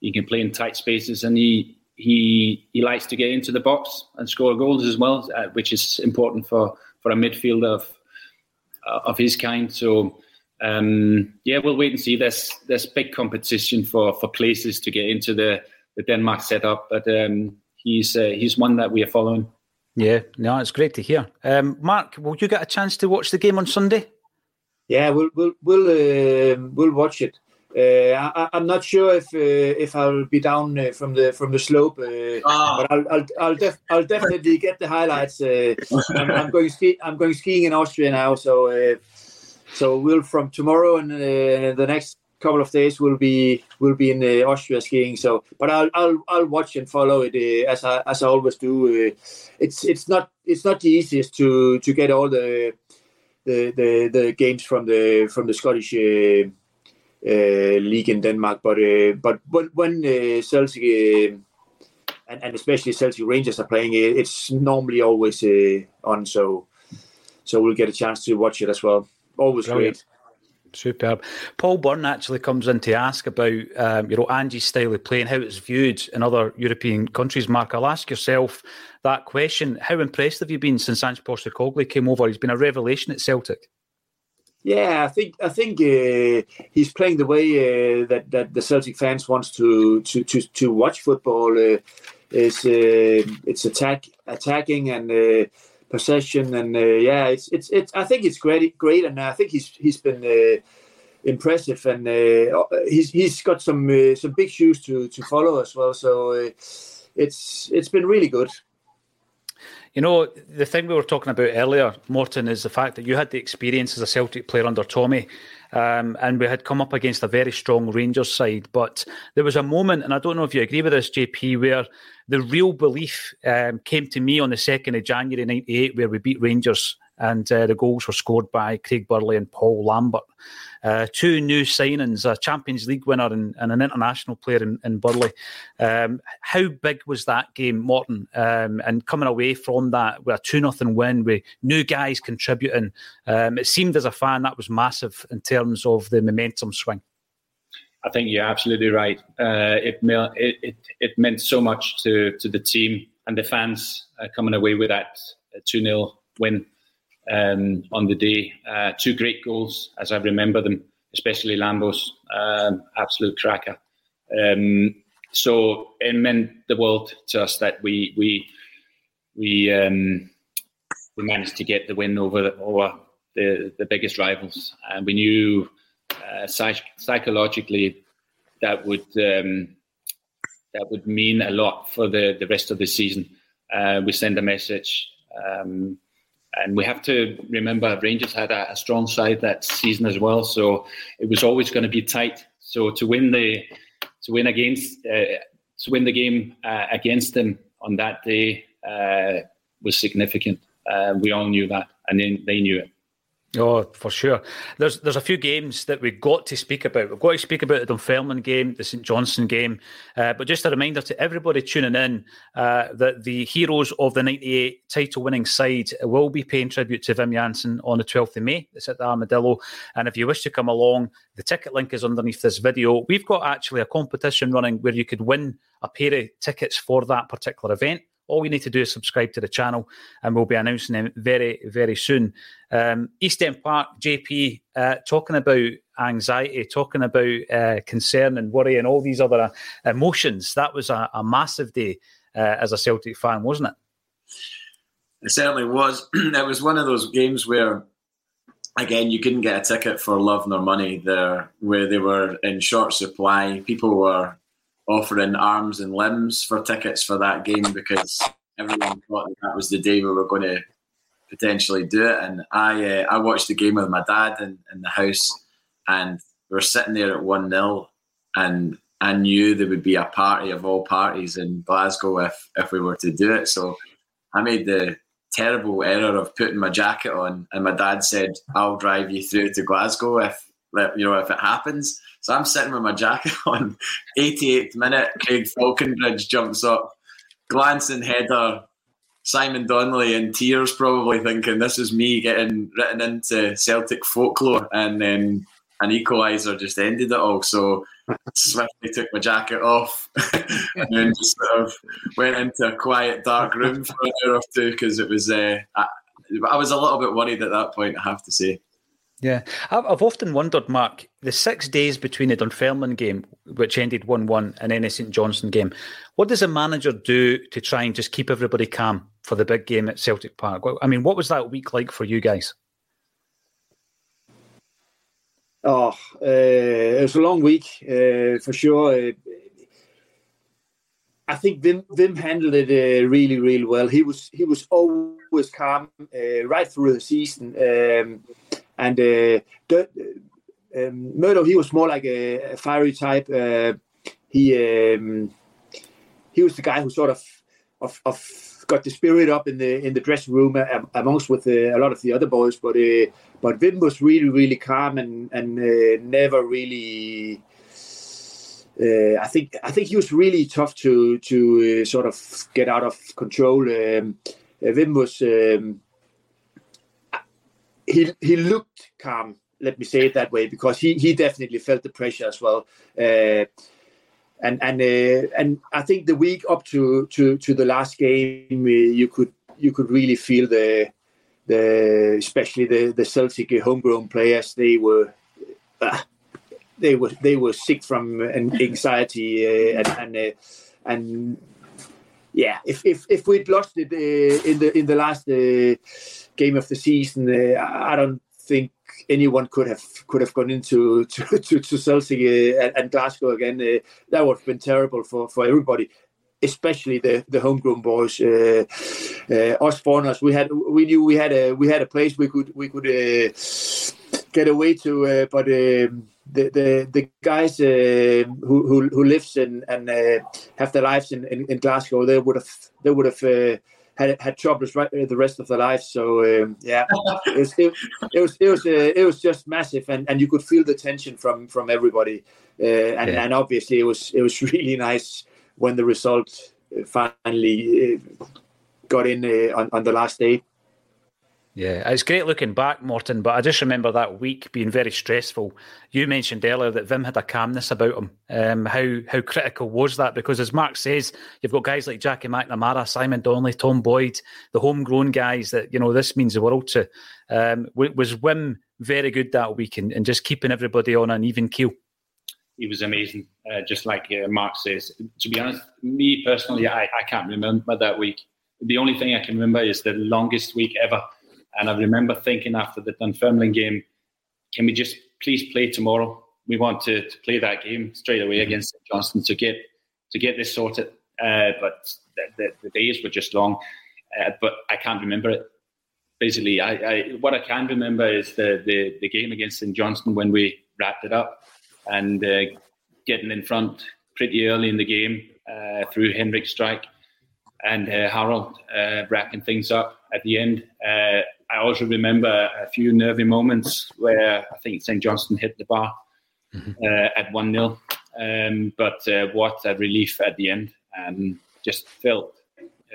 he can play in tight spaces, and he he he likes to get into the box and score goals as well, uh, which is important for for a midfielder of uh, of his kind. So um, yeah, we'll wait and see. There's there's big competition for for places to get into the the Denmark setup, but um, he's uh, he's one that we are following. Yeah, no, it's great to hear. Um, Marc, will you get a chance to watch the game on Sunday? Yeah, we'll we'll we'll uh, we'll watch it. Uh, I, am not sure if uh, if I'll be down uh, from the from the slope, oh. but I'll I'll I'll, def- I'll, definitely get the highlights. Uh, I'm, I'm, going ski I'm going skiing in Austria now, so so we'll from tomorrow and the next couple of days we'll be we'll be in uh, Austria skiing. So, but I'll I'll I'll watch and follow it uh, as I as I always do. Uh, it's it's not it's not the easiest to to get all the the the, the games from the from the Scottish uh, league in Denmark. But uh, but when uh, Celtic and, and especially Celtic Rangers are playing, it's normally always on. So so we'll get a chance to watch it as well. Always Brilliant. great. Superb. Paul Byrne actually comes in to ask about um, you know Ange's style of play and how it's viewed in other European countries. Marc, I'll ask yourself that question. How impressed have you been since Ange Postecoglou came over? He's been a revelation at Celtic. Yeah, I think I think uh, he's playing the way uh, that that the Celtic fans wants to to to, to watch football. Uh, is uh, it's attack attacking and uh, possession and uh, yeah, it's it's it's. I think it's great great, and I think he's he's been impressive and he's he's got some some big shoes to to follow as well. So it's it's been really good. You know, the thing we were talking about earlier, Morten, is the fact that you had the experience as a Celtic player under Tommy. Um, and we had come up against a very strong Rangers side. But there was a moment, and I don't know if you agree with this, JP, where the real belief um, came to me on the 2nd of January 98, where we beat Rangers and uh, the goals were scored by Craig Burley and Paul Lambert. Uh, two new signings, a Champions League winner and, and an international player in, in Burley. Um, how big was that game, Morten? Um, and coming away from that with a 2 nothing win, with new guys contributing, um, it seemed as a fan that was massive in terms of the momentum swing. I think you're absolutely right. Uh, it, it, it, it meant so much to, to the team and the fans uh, coming away with that 2 0 win um, on the day. Uh, two great goals, as I remember them, especially Lambo's um, absolute cracker. Um, so it meant the world to us that we we we um, we managed to get the win over over the the biggest rivals, and we knew uh, psych- psychologically that would um, that would mean a lot for the the rest of the season. Uh, we send a message. Um, and we have to remember Rangers had a, a, strong side that season as well, so it was always going to be tight. So to win the to win against uh, to win the game uh, against them on that day uh, was significant. Uh, we all knew that, and they, they knew it. Oh, for sure. There's there's a few games that we've got to speak about. We've got to speak about the Dunfermline game, the St Johnstone game, uh, but just a reminder to everybody tuning in uh, that the heroes of the '98 title-winning side will be paying tribute to Wim Jansen on the 12th of May. It's at the Armadillo, and if you wish to come along, the ticket link is underneath this video. We've got actually a competition running where you could win a pair of tickets for that particular event. All you need to do is subscribe to the channel, and we'll be announcing them very, very soon. Um, East End Park, JP, uh, talking about anxiety, talking about uh, concern and worry, and all these other uh, emotions. That was a, a massive day uh, as a Celtic fan, wasn't it? It certainly was. it was one of those games where again, you couldn't get a ticket for love nor money there, where they were in short supply. People were offering arms and limbs for tickets for that game because everyone thought that, that was the day we were going to potentially do it. And I uh, I watched the game with my dad in, in the house, and we were sitting there at one 0 and I knew there would be a party of all parties in Glasgow if if we were to do it. So I made the terrible error of putting my jacket on, and my dad said, "I'll drive you through to Glasgow if you know if it happens." So I'm sitting with my jacket on. 88th minute, Craig Faulconbridge jumps up, glancing header. Simon Donnelly in tears, probably thinking this is me getting written into Celtic folklore, and then an equaliser just ended it all. So swiftly took my jacket off and then just sort of went into a quiet, dark room for an hour or two because it was. Uh, I, I, was a little bit worried at that point. I have to say. Yeah, I've, often wondered, Marc, the six days between the Dunfermline game, which ended one-one, and then the St Johnstone game. What does a manager do to try and just keep everybody calm for the big game at Celtic Park? I mean, what was that week like for you guys? Oh, uh, it was a long week uh, for sure. Uh, I think Vim, Wim handled it uh, really, really well. He was he was always calm uh, right through the season, um, and uh, the, um, Murdo he was more like a, a fiery type. he um, he was the guy who sort of of, of got the spirit up in the in the dressing room amongst with a lot of the other boys, but but Wim was really, really calm and and uh, never really. Uh, I think I think he was really tough to to uh, sort of get out of control. Um, uh, Wim was um, he he looked calm. Let me say it that way because he he definitely felt the pressure as well. Uh, and and uh, and I think the week up to to to the last game, you could you could really feel the the especially the the Celtic homegrown players they were uh, they were they were sick from anxiety uh, and and, uh, and yeah if, if if we'd lost it uh, in the in the last uh, game of the season uh, I don't think anyone could have could have gone into to to, to Celtic and, and, Glasgow again that would have been terrible for for everybody especially the the homegrown boys. Uh, uh, us foreigners, we had we knew we had a we had a place we could we could uh, get away to, uh, but um, the the the guys uh, who, who who lives in and uh, have their lives in, in, in, Glasgow, they would have they would have. had, had troubles right the rest of their lives. So um, yeah, it was it, it was it was it was just massive, and, and you could feel the tension from from everybody, and yeah. and obviously it was it was really nice when the result uh, finally uh, got in uh, on, on the last day. Yeah, it's great looking back, Morten, but I just remember that week being very stressful. You mentioned earlier that Vim had a calmness about him. Um, how how critical was that? Because as Marc says, you've got guys like Jackie McNamara, Simon Donnelly, Tom Boyd, the homegrown guys that, you know, this means the world to. Um, was Wim very good that week and, and just keeping everybody on an even keel? he was amazing. Uh, just like uh, Marc says. To be honest, me personally, I, I can't remember that week. The only thing I can remember is the longest week ever. And I remember thinking after the Dunfermline game, can we just please play tomorrow? We want to, to play that game straight away mm-hmm. against Johnstone to get to get this sorted. Uh, but the, the, the, days were just long. Uh, but I can't remember it. Basically, I, I, what I can remember is the, the, the game against St Johnstone when we wrapped it up and uh, getting in front pretty early in the game uh, through Henrik's strike and uh, Harald wrapping things up at the end. I also remember a few nervy moments where I think St. Johnstone hit the bar mm-hmm. at 1 0. Um, but what a relief at the end. And just felt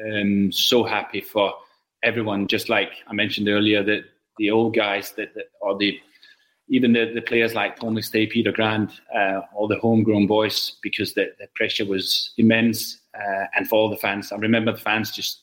um, so happy for everyone. Just like I mentioned earlier, that the old guys that, that or the even the, the players like Paul McStay, Peter Grant, uh, all the homegrown boys, because the, the pressure was immense. Uh, and for all the fans, I remember the fans just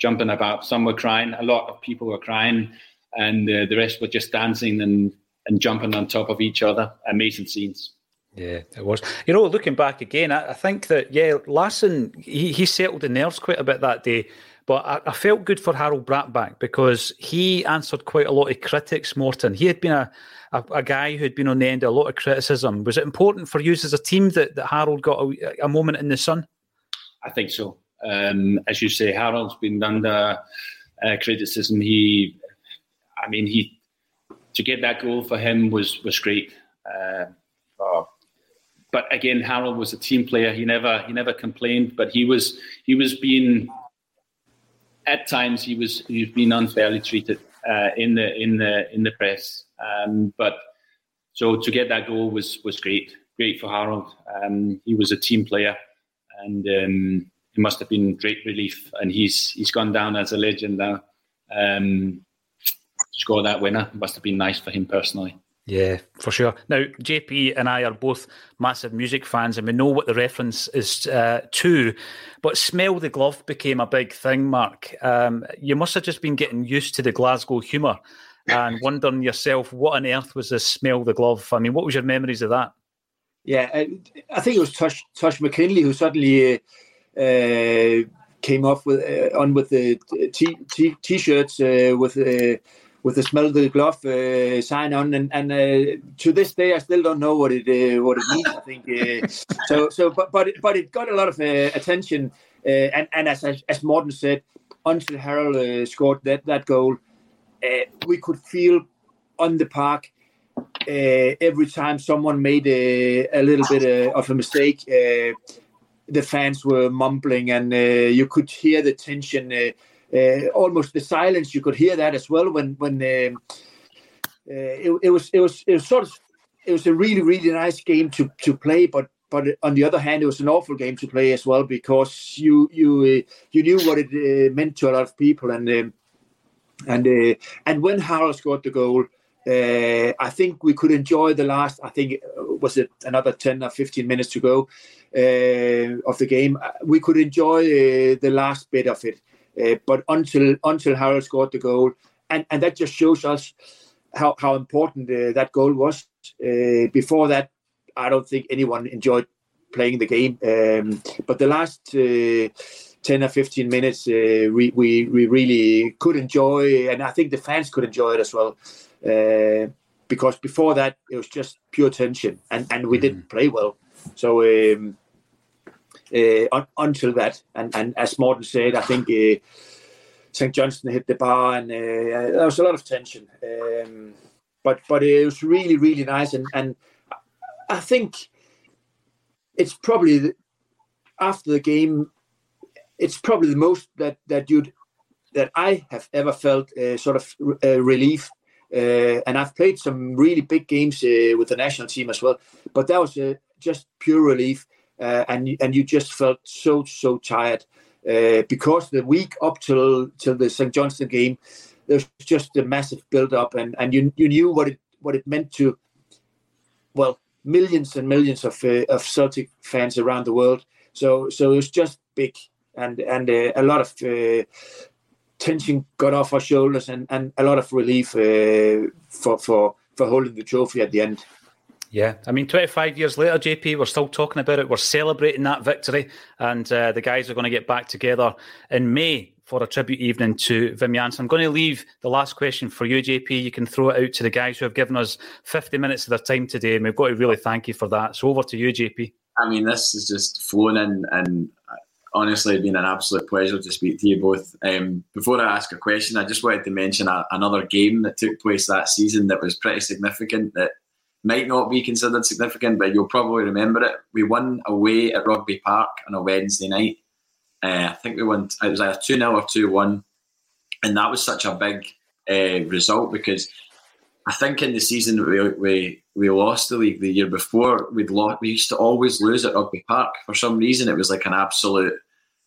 jumping about. Some were crying, a lot of people were crying, and uh, the rest were just dancing and, and jumping on top of each other. Amazing scenes. Yeah, it was. You know, looking back again, I, I think that, yeah, Larsson, he, he settled the nerves quite a bit that day But I, I, felt good for Harald Brattbakk because he answered quite a lot of critics, Morten. He had been a, a, a, guy who'd been on the end of a lot of criticism. Was it important for you as a team that, that Harald got a, a moment in the sun? I think so. Um, as you say, Harald's been under uh, criticism. He, I mean, he to get that goal for him was was great. Uh, oh. But again, Harald was a team player. He never he never complained, but he was he was being at times he was he was being unfairly treated uh, in the in the in the press. Um, but so to get that goal was was great, great for Harald. Um, he was a team player, and um, it must have been great relief. And he's he's gone down as a legend now. Um, to score that winner must have been nice for him personally. Yeah, for sure. Now, JP and I are both massive music fans, and we know what the reference is uh, to. But "Smell the Glove" became a big thing. Marc, um, you must have just been getting used to the Glasgow humour and wondering yourself, what on earth was this "Smell the Glove"? I mean, what was your memories of that? Yeah, I think it was Tosh Tosh McKinlay who suddenly uh, uh, came off with uh, on with the t- t- t-shirts uh, with uh, with the smell of the glove uh, sign on, and, and uh, to this day I still don't know what it uh, what it means. I think uh, so. So, but but it, but it got a lot of uh, attention, uh, and and as as Morten said, until Harald scored that that goal, we could feel on the park. every time someone made a, a little bit of a mistake, the fans were mumbling, and you could hear the tension uh, almost the silence. You could hear that as well when when um, uh, it, it was it was it was sort of it was a really really nice game to to play, but but on the other hand, it was an awful game to play as well because you you uh, you knew what it uh, meant to a lot of people, and um, and uh, and when Harald scored the goal, uh, I think we could enjoy the last. I think was it another ten or fifteen minutes to go of the game. We could enjoy the last bit of it. Uh, but until until Harald scored the goal, and, and that just shows us how, how important uh, that goal was. Uh, before that, I don't think anyone enjoyed playing the game. Um, but the last uh, 10 or 15 minutes, uh, we, we, we really could enjoy, and I think the fans could enjoy it as well. Uh, because before that, it was just pure tension, and, and we mm-hmm. didn't play well. So um, uh, un- until that. And, and as Morten said, I think uh, St. Johnstone hit the bar and uh, there was a lot of tension. Um, but but it was really, really nice. And, and I think it's probably the, after the game, it's probably the most that, that you'd that I have ever felt uh, sort of uh, relief. Uh, and I've played some really big games uh, with the national team as well, but that was uh, just pure relief uh, and and you just felt so so tired uh, because the week up till till the St Johnstone game, there's just a massive build up, and and you you knew what it what it meant to, well, millions and millions of uh, of Celtic fans around the world. So so it was just big, and and uh, a lot of. Uh, tension got off our shoulders and, and a lot of relief uh, for, for for holding the trophy at the end. Yeah, I mean, 25 years later, JP, we're still talking about it. We're celebrating that victory, and uh, the guys are going to get back together in May for a tribute evening to Wim Jansen. I'm going to leave the last question for you, JP. You can throw it out to the guys who have given us 50 minutes of their time today, and we've got to really thank you for that. So over to you, JP. I mean, this is just flown in, and honestly, it's been an absolute pleasure to speak to you both. Um, before I ask a question, I just wanted to mention a, another game that took place that season that was pretty significant that might not be considered significant, but you'll probably remember it. We won away at Rugby Park on a Wednesday night. Uh, I think we won, it was either 2 0 or 2 1. And that was such a big uh, result because I think in the season we, we we lost the league the year before, we'd lost, we used to always lose at Rugby Park. For some reason, it was like an absolute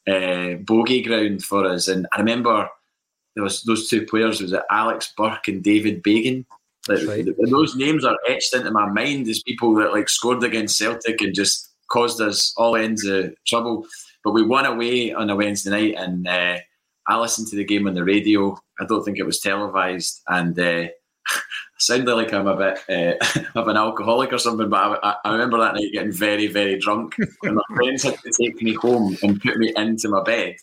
uh, bogey ground for us. And I remember there was those two players, was it Alex Burke and David Bagan? Like, right. Those names are etched into my mind as people that like scored against Celtic and just caused us all ends of trouble. But we won away on a Wednesday night, and uh, I listened to the game on the radio. I don't think it was televised, and uh, sounded like I'm a bit uh, of an alcoholic or something. But I, I, remember that night getting very, very drunk, and my friends had to take me home and put me into my bed.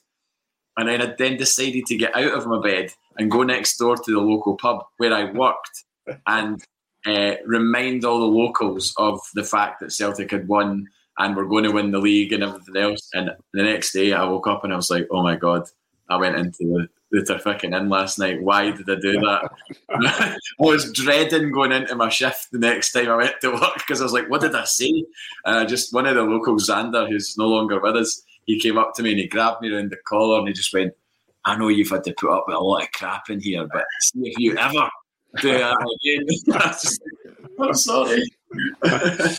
And then I then decided to get out of my bed and go next door to the local pub where I worked and uh, remind all the locals of the fact that Celtic had won and we're going to win the league and everything else. And the next day I woke up and I was like, oh my God, I went into the, the fucking in last night. Why did I do that? I was dreading going into my shift the next time I went to work because I was like, what did I say? And I just, one of the locals, Xander, who's no longer with us, he came up to me and he grabbed me around the collar and he just went, I know you've had to put up with a lot of crap in here, but see if you ever do that again. I'm sorry.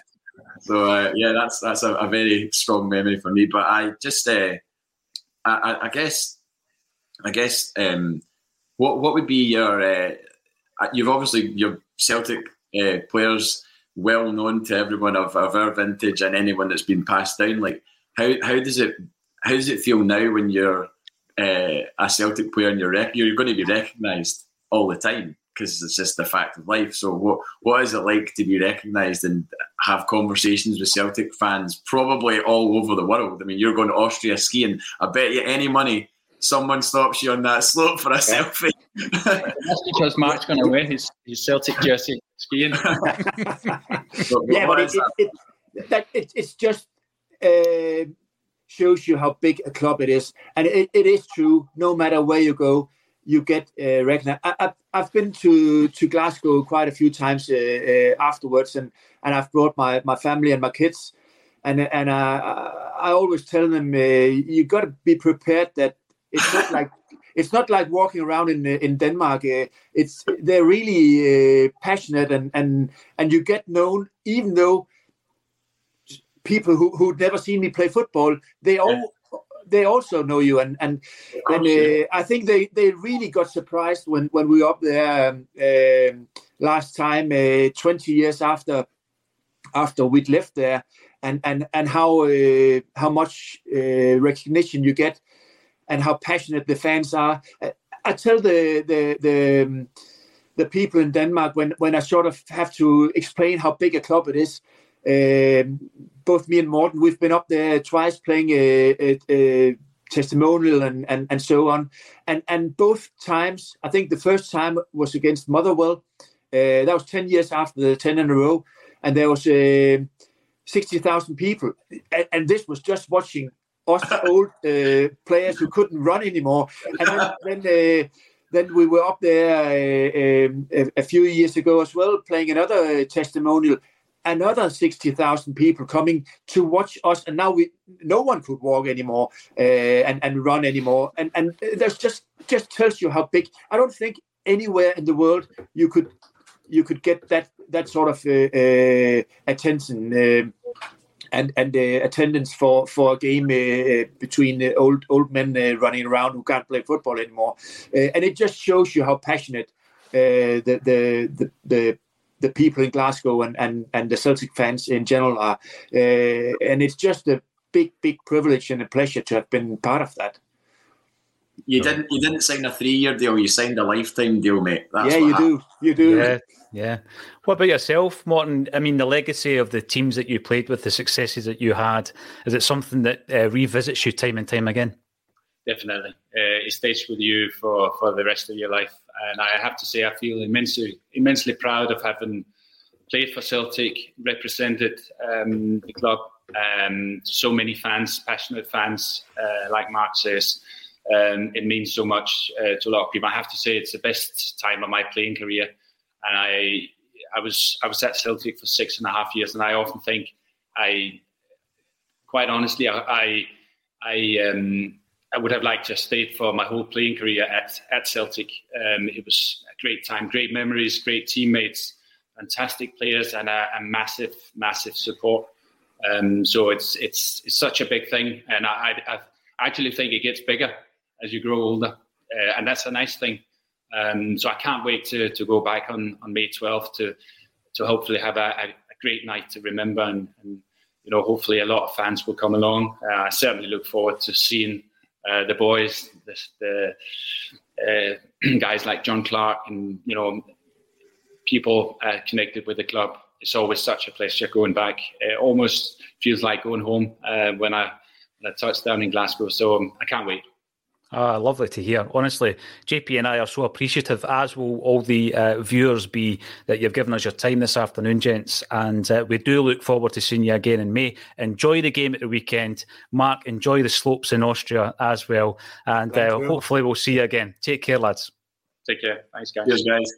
so uh, yeah, that's that's a, a, very strong memory for me. But I just, uh, I, I, guess, I guess, um, what what would be your? Uh, you've obviously your Celtic uh, players well known to everyone of, of our vintage and anyone that's been passed down. Like, how how does it how does it feel now when you're uh, a Celtic player and you're rec- you're going to be recognised all the time? because it's just the fact of life. So, what what is it like to be recognised and have conversations with Celtic fans, probably all over the world? I mean, you're going to Austria skiing. I bet you any money someone stops you on that slope for a selfie. That's because Marc's going to wear his, his Celtic jersey skiing. yeah, but it, it, it, that, it, it's just uh, shows you how big a club it is, and it, it is true. No matter where you go, you get uh, recognized. I, have been to, to Glasgow quite a few times uh, uh, afterwards, and, and I've brought my, my family and my kids, and and I, I always tell them uh, you got to be prepared that it's not like it's not like walking around in in Denmark. Uh, it's they're really uh, passionate, and and and you get known even though people who who'd never seen me play football, they all they also know you, and and, and uh, I think they, they really got surprised when, when we were up there um, uh, last time, uh, twenty years after after we'd left there, and and and how uh, how much uh, recognition you get, and how passionate the fans are. I tell the the the. Um, the people in Denmark, when, when I sort of have to explain how big a club it is, um, both me and Morten, we've been up there twice playing a, a, a testimonial and, and, and so on. And and both times, I think the first time was against Motherwell. Uh, that was 10 years after the 10 in a row. And there was uh, 60,000 people. And, and, this was just watching us old uh, players who couldn't run anymore. And then, then, uh, then we were up there uh, um, a, a, few years ago as well, playing another testimonial. Another 60,000 people coming to watch us. And now we no one could walk anymore uh, and and run anymore. And and there's just just tells you how big I don't think anywhere in the world you could you could get that that sort of uh, uh, attention. Um, and and uh, attendance for for a game uh, between old old men uh, running around who can't play football anymore and it just shows you how passionate the, the the the the people in Glasgow and, and, and the Celtic fans in general are. Uh, and it's just a big, big privilege and a pleasure to have been part of that. You didn't. You didn't sign a three-year deal. You signed a lifetime deal, mate. That's yeah, you happened. do. You do. Yeah, yeah. What about yourself, Morten? I mean, the legacy of the teams that you played with, the successes that you had, is it something that uh, revisits you time and time again? Definitely, uh, it stays with you for for the rest of your life and I have to say I feel immensely immensely proud of having played for Celtic, represented um, the club. Um, so many fans, passionate fans, uh, like Marc says. Um, it means so much uh, to a lot of people. I have to say it's the best time of my playing career, and I I was I was at Celtic for six and a half years, and I often think I quite honestly I I, I um, I would have liked to stay for my whole playing career at at Celtic. Um, it was a great time, great memories, great teammates, fantastic players, and a, a massive, massive support. Um, so it's it's it's such a big thing, and I, I, I actually think it gets bigger as you grow older, uh, and that's a nice thing. Um, so I can't wait to to go back on on May 12th to to hopefully have a, a, great night to remember, and, and, you know hopefully a lot of fans will come along. Uh, I certainly look forward to seeing uh, the boys, the, the uh, guys like John Clark, and you know, people uh, connected with the club. It's always such a pleasure going back. It almost feels like going home uh, when I when I touch down in Glasgow. So um, I can't wait. Ah, lovely to hear. Honestly, JP and I are so appreciative, as will all the uh, viewers be, that you've given us your time this afternoon, gents. And uh, we do look forward to seeing you again in May. Enjoy the game at the weekend. Marc, enjoy the slopes in Austria as well. And uh, hopefully, we'll see you again. Take care, lads. Take care. Thanks, guys. Cheers, guys.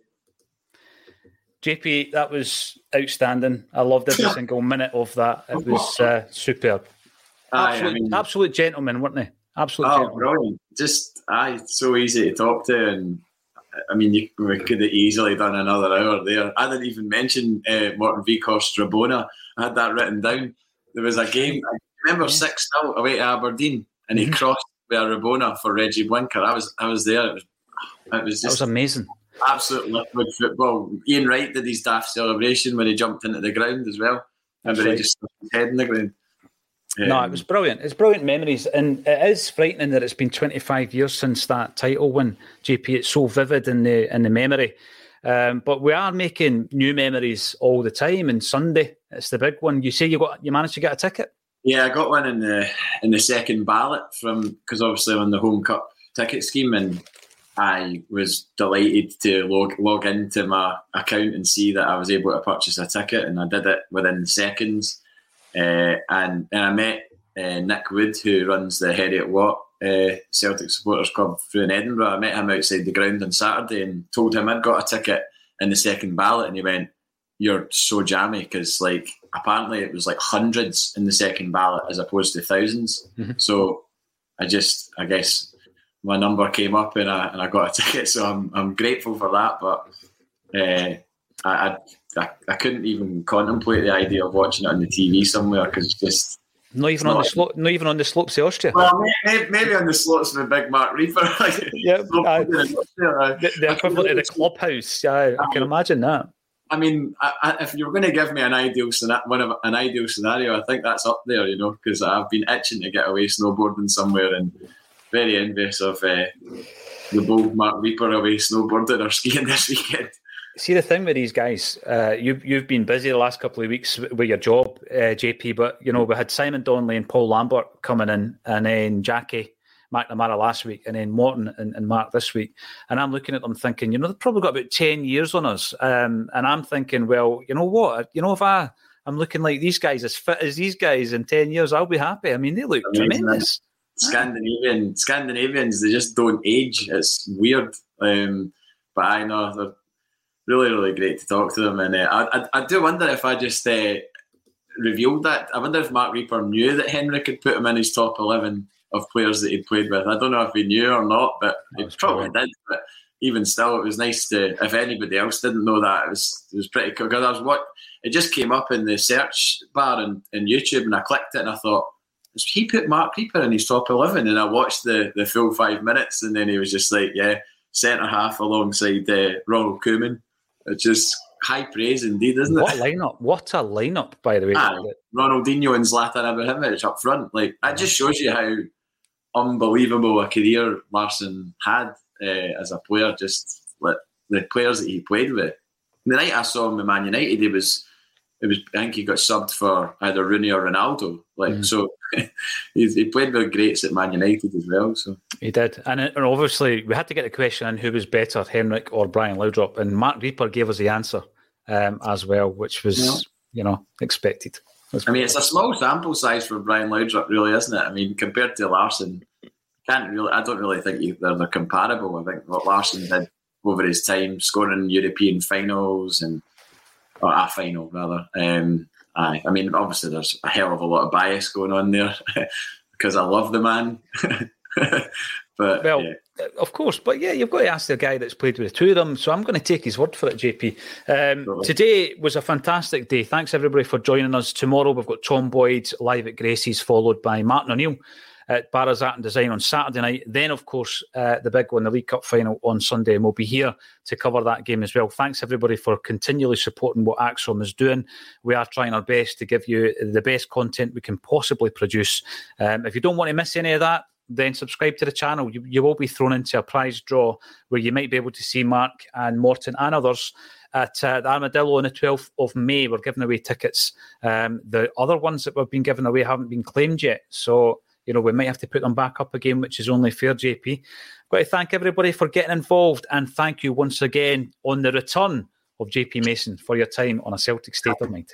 JP, that was outstanding. I loved every single minute of that. It was uh, superb. Aye, Absolute, I mean- absolute gentlemen, weren't they? Absolute Oh, brilliant! Just aye, so easy to talk to, and I mean, you, we could have easily done another hour there. I didn't even mention uh, Morten Wieghorst's rabona. I had that written down. There was a game. I remember six 0 away to Aberdeen, and Mm-hmm. he crossed with a Rabona for Regi Blinker. I was I was there. It was, it was That just was amazing. absolute liquid football. Ian Wright did his daft celebration when he jumped into the ground as well. That's Remember right. he just stuck his head in the ground. No, Um, it was brilliant. It's brilliant memories, and it is frightening that it's been 25 years since that title win. JP, it's so vivid in the in the memory. Um, but we are making new memories all the time. And Sunday, it's the big one. You say you got you managed to get a ticket. Yeah, I got one in the in the second ballot from because obviously on the home cup ticket scheme, and I was delighted to log log into my account and see that I was able to purchase a ticket, and I did it within seconds. Uh, and and I met uh, Nick Wood, who runs the Heriot Watt uh, Celtic Supporters Club through in Edinburgh. I met him outside the ground on Saturday and told him I'd got a ticket in the second ballot, and he went, "You're so jammy," because like apparently it was like hundreds in the second ballot as opposed to 1000s So I just, I guess my number came up and I and I got a ticket, so I'm I'm grateful for that. But uh, I, I I couldn't even contemplate the idea of watching it on the TV somewhere because it's just. Not even on the slope. Not even on the slopes of Austria. Well, maybe, maybe on the slopes of the Big Marc Rieper. yeah, aye. the, the, equivalent of the clubhouse. Yeah, I can imagine that. I mean, I, I, if you're going to give me an ideal one of an ideal scenario, I think that's up there. You know, because I've been itching to get away snowboarding somewhere, and very envious of uh, the bold Marc Rieper away snowboarding or skiing this weekend. See the thing with these guys, uh, you've you've been busy the last couple of weeks with your job, uh, JP. But you know we had Simon Donnelly and Paul Lambert coming in, and then Jackie McNamara last week, and then Morten and, and Marc this week. And I'm looking at them thinking, you know, they've probably got about ten years on us. Um, and I'm thinking, well, you know what? You know, if I I'm looking like these guys, as fit as these guys in ten years, I'll be happy. I mean, they look Amazing, tremendous. Scandinavian Scandinavians, they just don't age. It's weird, um, but I know they're really, really great to talk to them. And uh, I, I, I do wonder if I just uh, revealed that. I wonder if Marc Rieper knew that Henrik had put him in his top eleven of players that he'd played with. I don't know if he knew or not, but he probably did. But even still, it was nice to. If anybody else didn't know that, it was it was pretty cool. Because I was what it just came up in the search bar in, in YouTube, and I clicked it, and I thought. He put Marc Rieper in his top eleven, and I watched the, the full five minutes, and then he was just like, "Yeah, centre half alongside uh, Ronald Koeman." It's just high praise indeed, isn't it? What a lineup! What a lineup, by the way. Aye, Ronaldinho and Zlatan Ibrahimovic up front. Like that just shows you how unbelievable a career Larsson had uh, as a player. Just like the players that he played with. The night I saw him with Man United, he was. It was. I think he got subbed for either Rooney or Ronaldo. Like so, he's, he played with greats at Man United as well. So He did, and, and obviously we had to get the question on who was better, Henrik or Brian Laudrup, and Marc Rieper gave us the answer um, as well, which was Yeah. you know expected. I mean, it's a small sample size for Brian Laudrup, really, isn't it? I mean, compared to Larsson, can't really. I don't really think they're, they're comparable. I think what Larsson did over his time, scoring European finals and or a final rather. Um, aye, I mean, obviously there's a hell of a lot of bias going on there because I love the man. but Well, yeah. of course, but yeah, you've got to ask the guy that's played with the two of them. So I'm going to take his word for it, JP. Um, today was a fantastic day. Thanks everybody for joining us. Tomorrow we've got Tom Boyd live at Gracie's, followed by Martin O'Neill at Barras Art and Design on Saturday night. Then, of course, uh, the big one, the League Cup final on Sunday, and we'll be here to cover that game as well. Thanks everybody for continually supporting what ACSOM is doing. We are trying our best to give you the best content we can possibly produce. Um, if you don't want to miss any of that, then subscribe to the channel. You, you will be thrown into a prize draw where you might be able to see Marc and Morten and others at uh, the Armadillo on the 12th of May. We're giving away tickets. Um, the other ones that we've been giving away haven't been claimed yet. So you know, we might have to put them back up again, which is only fair, JP. I've got to thank everybody for getting involved and thank you once again on the return of JP Mason for your time on a Celtic State of Mind.